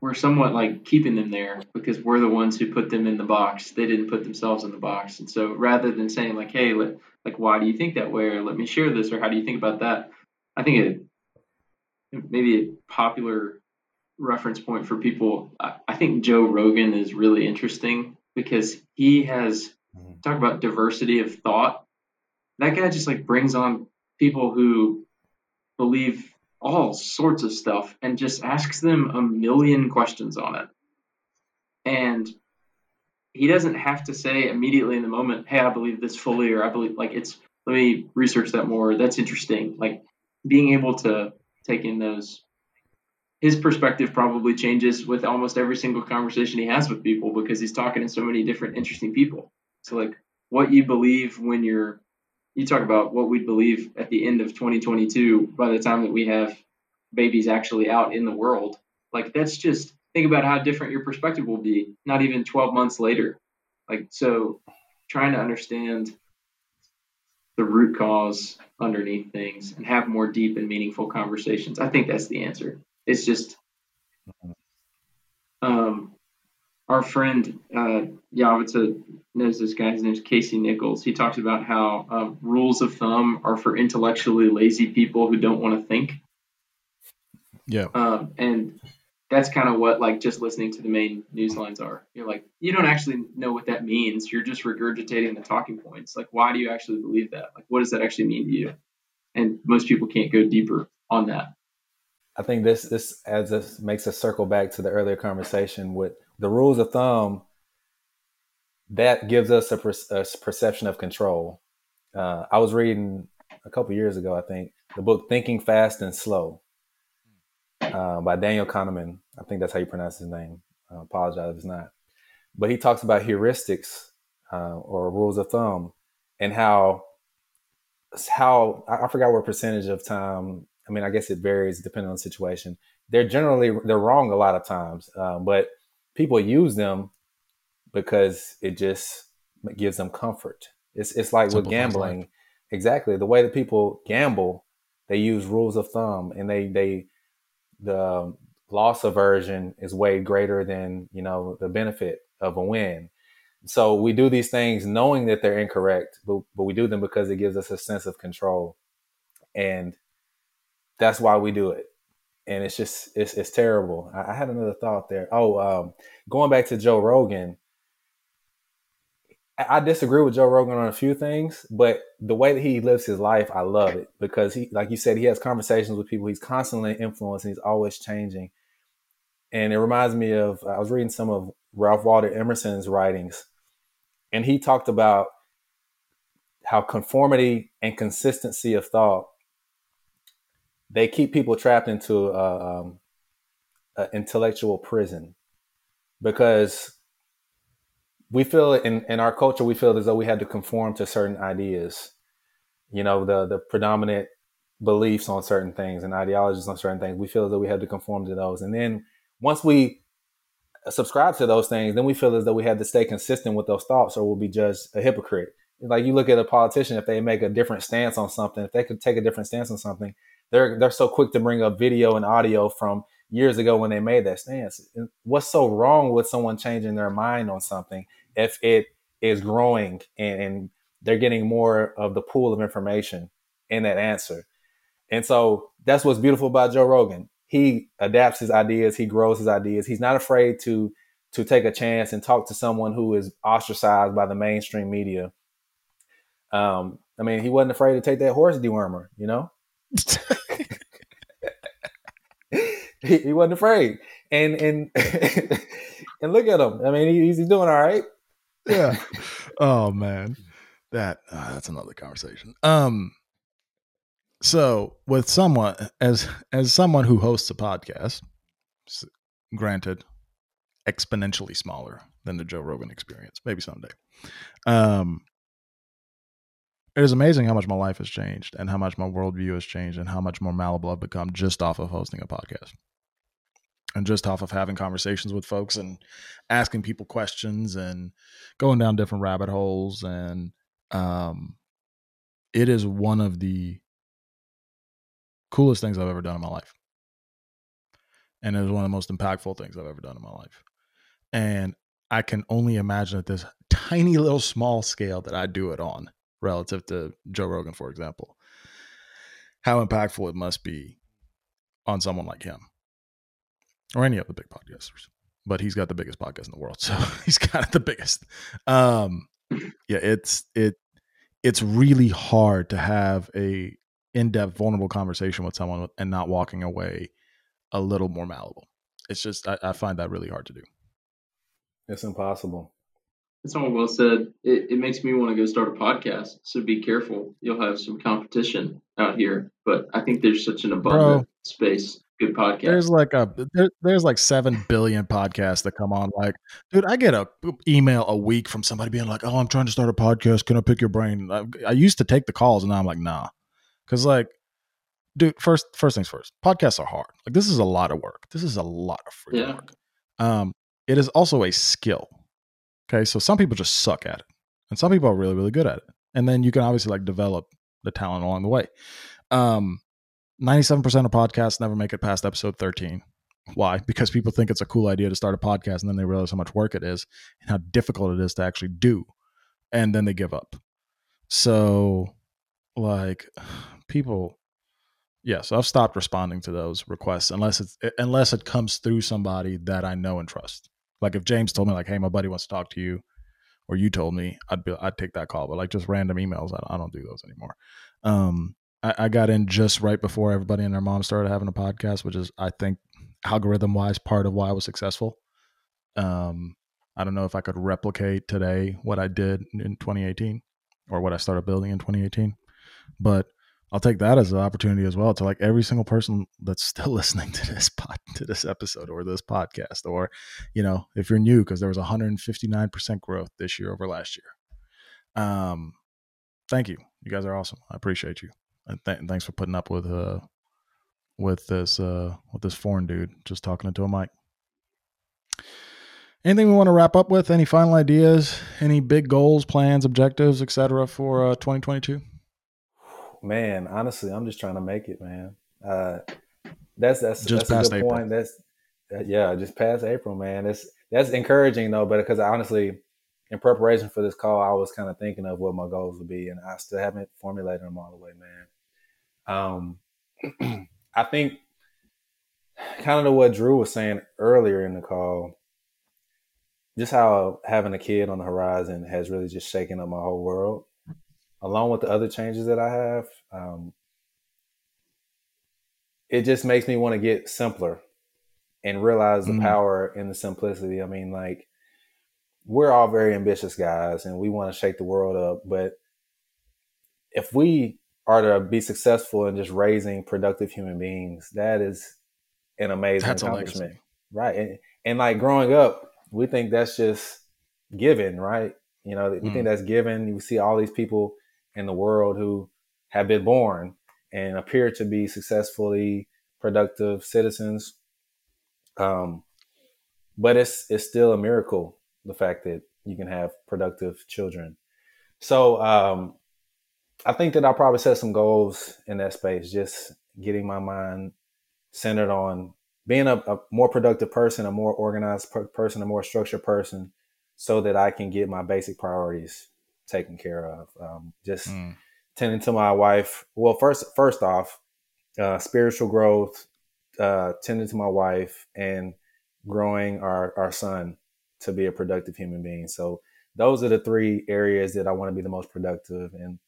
we're somewhat like keeping them there because we're the ones who put them in the box. They didn't put themselves in the box. And so rather than saying like, hey, let, like why do you think that way or let me share this or how do you think about that? I think it maybe a popular reference point for people. I, I think Joe Rogan is really interesting because he has Mhm. talk about diversity of thought. That guy just like brings on people who believe all sorts of stuff and just asks them a million questions on it. And he doesn't have to say immediately in the moment, "Hey, I believe this fully," or "I believe like it's." Let me research that more. That's interesting. Like being able to take in those. His perspective probably changes with almost every single conversation he has with people because he's talking to so many different interesting people. So like what you believe when you're you talk about what we believe at the end of 2022 by the time that we have babies actually out in the world. Like that's just think about how different your perspective will be not even 12 months later. Like so trying to understand the root cause underneath things and have more deep and meaningful conversations. I think that's the answer. It's just um our friend uh, Yavita knows this guy. His name's Casey Nichols. He talks about how uh, rules of thumb are for intellectually lazy people who don't want to think. Yeah. Um, and that's kind of what like just listening to the main news lines are. You're like, you don't actually know what that means. You're just regurgitating the talking points. Like, why do you actually believe that? Like, what does that actually mean to you? And most people can't go deeper on that. I think this this adds us makes us circle back to the earlier conversation with the rules of thumb. That gives us a, per, a perception of control. Uh, I was reading a couple years ago, I think, the book "Thinking Fast and Slow" uh, by Daniel Kahneman. I think that's how you pronounce his name. I apologize if it's not. But he talks about heuristics uh, or rules of thumb and how how I forgot what percentage of time I mean, I guess it varies depending on the situation. They're generally they're wrong a lot of times, um, but people use them because it just gives them comfort. It's it's like with gambling, exactly the way that people gamble. They use rules of thumb, and they they the loss aversion is way greater than you know the benefit of a win. So we do these things knowing that they're incorrect, but but we do them because it gives us a sense of control, and that's why we do it and it's just it's, it's terrible. I, I had another thought there. Oh um, going back to joe rogan I, I disagree with joe rogan on a few things but the way that he lives his life i love it because he like you said he has conversations with people. He's constantly influencing. He's always changing. And it reminds me of i was reading some of ralph waldo emerson's writings and he talked about how conformity and consistency of thought they keep people trapped into um, an intellectual prison because we feel in, in our culture we feel as though we had to conform to certain ideas. You know the the predominant beliefs on certain things and ideologies on certain things we feel as though we had to conform to those. And then once we subscribe to those things then we feel as though we had to stay consistent with those thoughts or we'll be judged a hypocrite. Like you look at a politician if they make a different stance on something if they could take a different stance on something they're they're so quick to bring up video and audio from years ago when they made that stance. What's so wrong with someone changing their mind on something if it is growing and, and they're getting more of the pool of information in that answer? And so that's what's beautiful about Joe Rogan. He adapts his ideas, he grows his ideas. He's not afraid to to take a chance and talk to someone who is ostracized by the mainstream media. Um, I mean, he wasn't afraid to take that horse dewormer, you know. He, he, wasn't afraid, and and and look at him. I mean, he, he's doing all right. Yeah. Oh man, that uh, that's another conversation. Um. So with someone as as someone who hosts a podcast, granted, exponentially smaller than the Joe Rogan experience, maybe someday. Um. It is amazing how much my life has changed and how much my worldview has changed and how much more malleable I've become just off of hosting a podcast and just off of having conversations with folks and asking people questions and going down different rabbit holes and um it is one of the coolest things I've ever done in my life. And it is one of the most impactful things I've ever done in my life. And I can only imagine at this tiny little small scale that I do it on relative to Joe Rogan, for example, how impactful it must be on someone like him or any of the big podcasters. But he's got the biggest podcast in the world, so he's kind of the biggest. Um, yeah, it's it it's really hard to have a in-depth vulnerable conversation with someone and not walking away a little more malleable it's just I, I find that really hard to do it's impossible all well said it, it makes me want to go start a podcast so be careful you'll have some competition out here but i think there's such an abundant Bro, space good podcast. There's like a there, there's like seven billion podcasts that come on. Like, dude, I get a email a week from somebody being like, "Oh, I'm trying to start a podcast. Can I pick your brain?" I, I used to take the calls, and now I'm like, "Nah," because like dude first first things first podcasts are hard like this is a lot of work this is a lot of free yeah. work um it is also a skill okay so some people just suck at it and some people are really really good at it and then you can obviously like develop the talent along the way. Um 97% of podcasts never make it past episode 13 why? Because people think it's a cool idea to start a podcast and then they realize how much work it is and how difficult it is to actually do and then they give up. So like people yeah so i've stopped responding to those requests unless it's unless it comes through somebody that i know and trust like if james told me like hey my buddy wants to talk to you or you told me i'd be i'd take that call but like just random emails i I don't do those anymore. Um I, I got in just right before everybody and their mom started having a podcast which is i think algorithm wise part of why i was successful. Um i don't know if i could replicate today what i did in 2018 or what i started building in 2018 but I'll take that as an opportunity as well to like every single person that's still listening to this pod, to this episode or this podcast, or you know, if you're new, because there was 159% growth this year over last year. Um, thank you. You guys are awesome. I appreciate you, and th- thanks for putting up with uh with this uh with this foreign dude just talking into a mic. Anything we want to wrap up with? Any final ideas? Any big goals, plans, objectives, etc. for uh, 2022? Man, honestly, I'm just trying to make it, man. Uh, that's that's just that's a good April. point. That's uh, yeah, just past April, man. That's that's encouraging though, but because honestly, in preparation for this call, I was kind of thinking of what my goals would be, and I still haven't formulated them all the way, man. Um, I think kind of what Drew was saying earlier in the call, just how having a kid on the horizon has really just shaken up my whole world along with the other changes that I have, um, it just makes me want to get simpler and realize the mm power in the simplicity. I mean, like we're all very ambitious guys and we want to shake the world up, but if we are to be successful in just raising productive human beings, that is an amazing that's accomplishment. Right. And, and like growing up, we think that's just given, right? You know, we mm. think that's given. You see all these people in the world who have been born and appear to be successfully productive citizens. Um, but it's it's still a miracle the fact that you can have productive children. So um, I think that I'll probably set some goals in that space, just getting my mind centered on being a, a more productive person, a more organized per- person, a more structured person, so that I can get my basic priorities taken care of. Um, just mm. tending to my wife. Well, first, first off, uh, spiritual growth, uh, tending to my wife, and growing our our son to be a productive human being. So those are the three areas that I want to be the most productive, and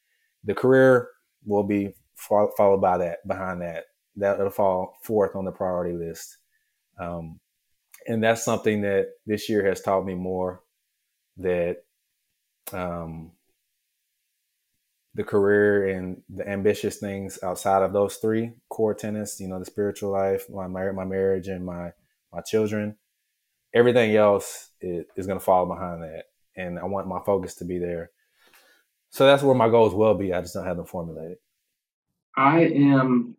the career will be fo- followed by that. Behind that, that'll fall fourth on the priority list. Um, and that's something that this year has taught me more that um, the career and the ambitious things outside of those three core tenets, you know, the spiritual life, my my marriage, and my my children. Everything else is, is going to follow behind that, and I want my focus to be there. So that's where my goals will be. I just don't have them formulated. I am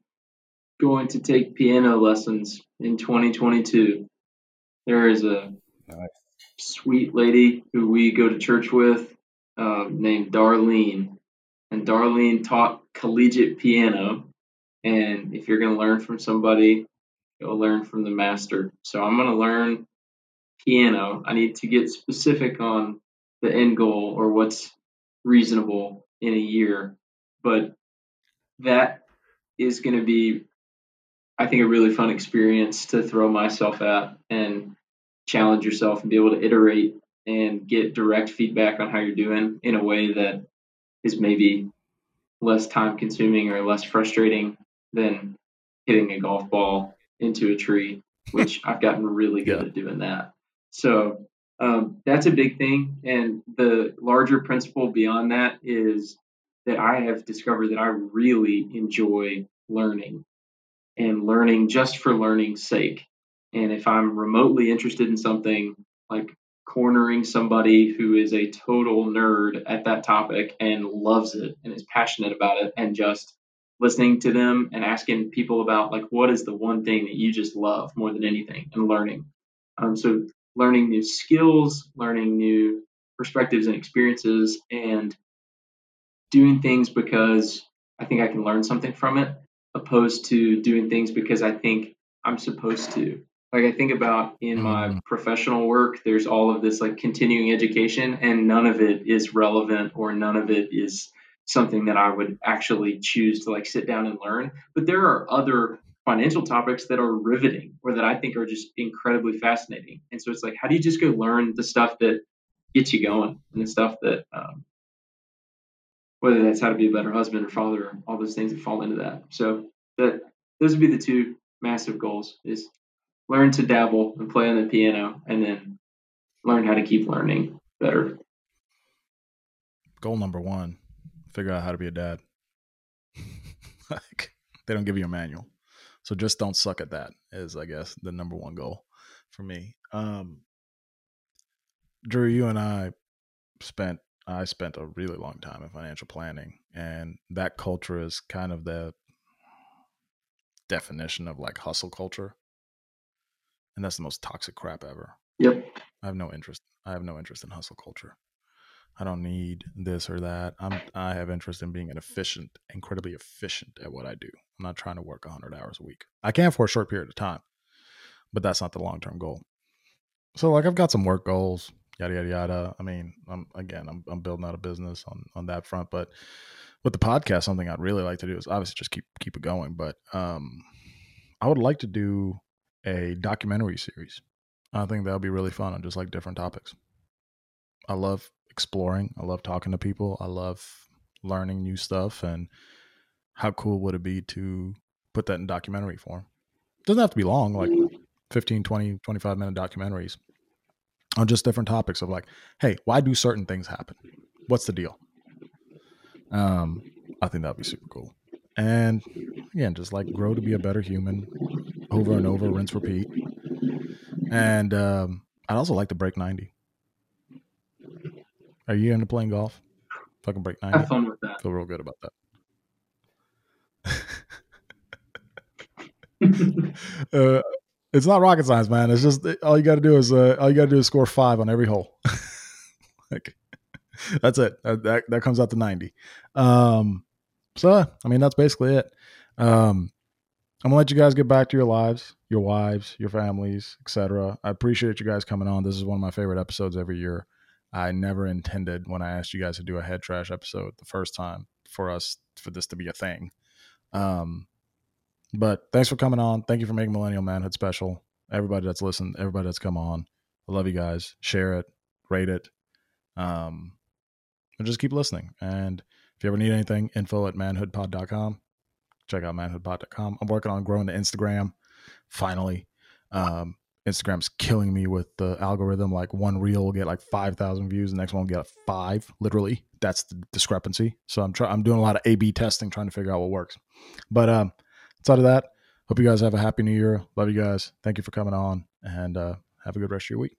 going to take piano lessons in 2022. There is a nice. sweet lady who we go to church with um, named Darlene. And Darlene taught collegiate piano. And if you're going to learn from somebody, you'll learn from the master. So I'm going to learn piano. I need to get specific on the end goal or what's reasonable in a year. But that is going to be, I think, a really fun experience to throw myself at and challenge yourself and be able to iterate and get direct feedback on how you're doing in a way that is maybe less time consuming or less frustrating than hitting a golf ball into a tree, which I've gotten really good yeah. at doing that. So um, that's a big thing. And the larger principle beyond that is that I have discovered that I really enjoy learning and learning just for learning's sake. And if I'm remotely interested in something like cornering somebody who is a total nerd at that topic and loves it and is passionate about it and just listening to them and asking people about like what is the one thing that you just love more than anything and learning. Um, so learning new skills learning new perspectives and experiences and doing things because i think i can learn something from it opposed to doing things because i think i'm supposed to like I think about in my mm. professional work, there's all of this like continuing education, and none of it is relevant or none of it is something that I would actually choose to like sit down and learn. But there are other financial topics that are riveting or that I think are just incredibly fascinating. And so it's like, how do you just go learn the stuff that gets you going and the stuff that, um, whether that's how to be a better husband or father, or all those things that fall into that. So that those would be the two massive goals: is learn to dabble and play on the piano, and then learn how to keep learning better. Goal number one: figure out how to be a dad. like they don't give you a manual, so just don't suck at that. Is I guess the number one goal for me. Um, Drew, you and I spent I spent a really long time in financial planning, and that culture is kind of the definition of like hustle culture and that's the most toxic crap ever. Yep. I have no interest. I have no interest in hustle culture. I don't need this or that. I'm I have interest in being an efficient, incredibly efficient at what I do. I'm not trying to work 100 hours a week. I can for a short period of time, but that's not the long-term goal. So like I've got some work goals, yada yada yada. I mean, I'm again, I'm I'm building out a business on on that front, but with the podcast something I'd really like to do is obviously just keep keep it going, but um I would like to do a documentary series. I think that'll be really fun on just like different topics. I love exploring. I love talking to people. I love learning new stuff. And how cool would it be to put that in documentary form? It doesn't have to be long, like 15, 20, 25 minute documentaries on just different topics of like, hey, why do certain things happen? What's the deal? Um, I think that'd be super cool. And again, just like grow to be a better human, over and over, rinse, repeat. And um, I'd also like to break 90. Are you into playing golf? Fucking break 90. Have fun with that. Feel real good about that. uh, it's not rocket science, man. It's just all you got to do is uh, all you got to do is score five on every hole. like, that's it. That, that, that comes out to ninety. Um, so I mean, that's basically it. Um, I'm gonna let you guys get back to your lives, your wives, your families, etc. I appreciate you guys coming on. This is one of my favorite episodes every year. I never intended when I asked you guys to do a head trash episode the first time for us for this to be a thing. Um, but thanks for coming on. Thank you for making Millennial Manhood special. Everybody that's listened, everybody that's come on. I love you guys. Share it, rate it, um, and just keep listening. And if you ever need anything, info at manhoodpod.com check out manhoodpod.com. I'm working on growing the Instagram finally. Um, Instagram's killing me with the algorithm. Like one reel will get like 5,000 views, the next one will get five, literally. That's the discrepancy. So I'm trying, I'm doing a lot of A B testing, trying to figure out what works. But um, outside of that, hope you guys have a happy new year. Love you guys. Thank you for coming on and uh, have a good rest of your week.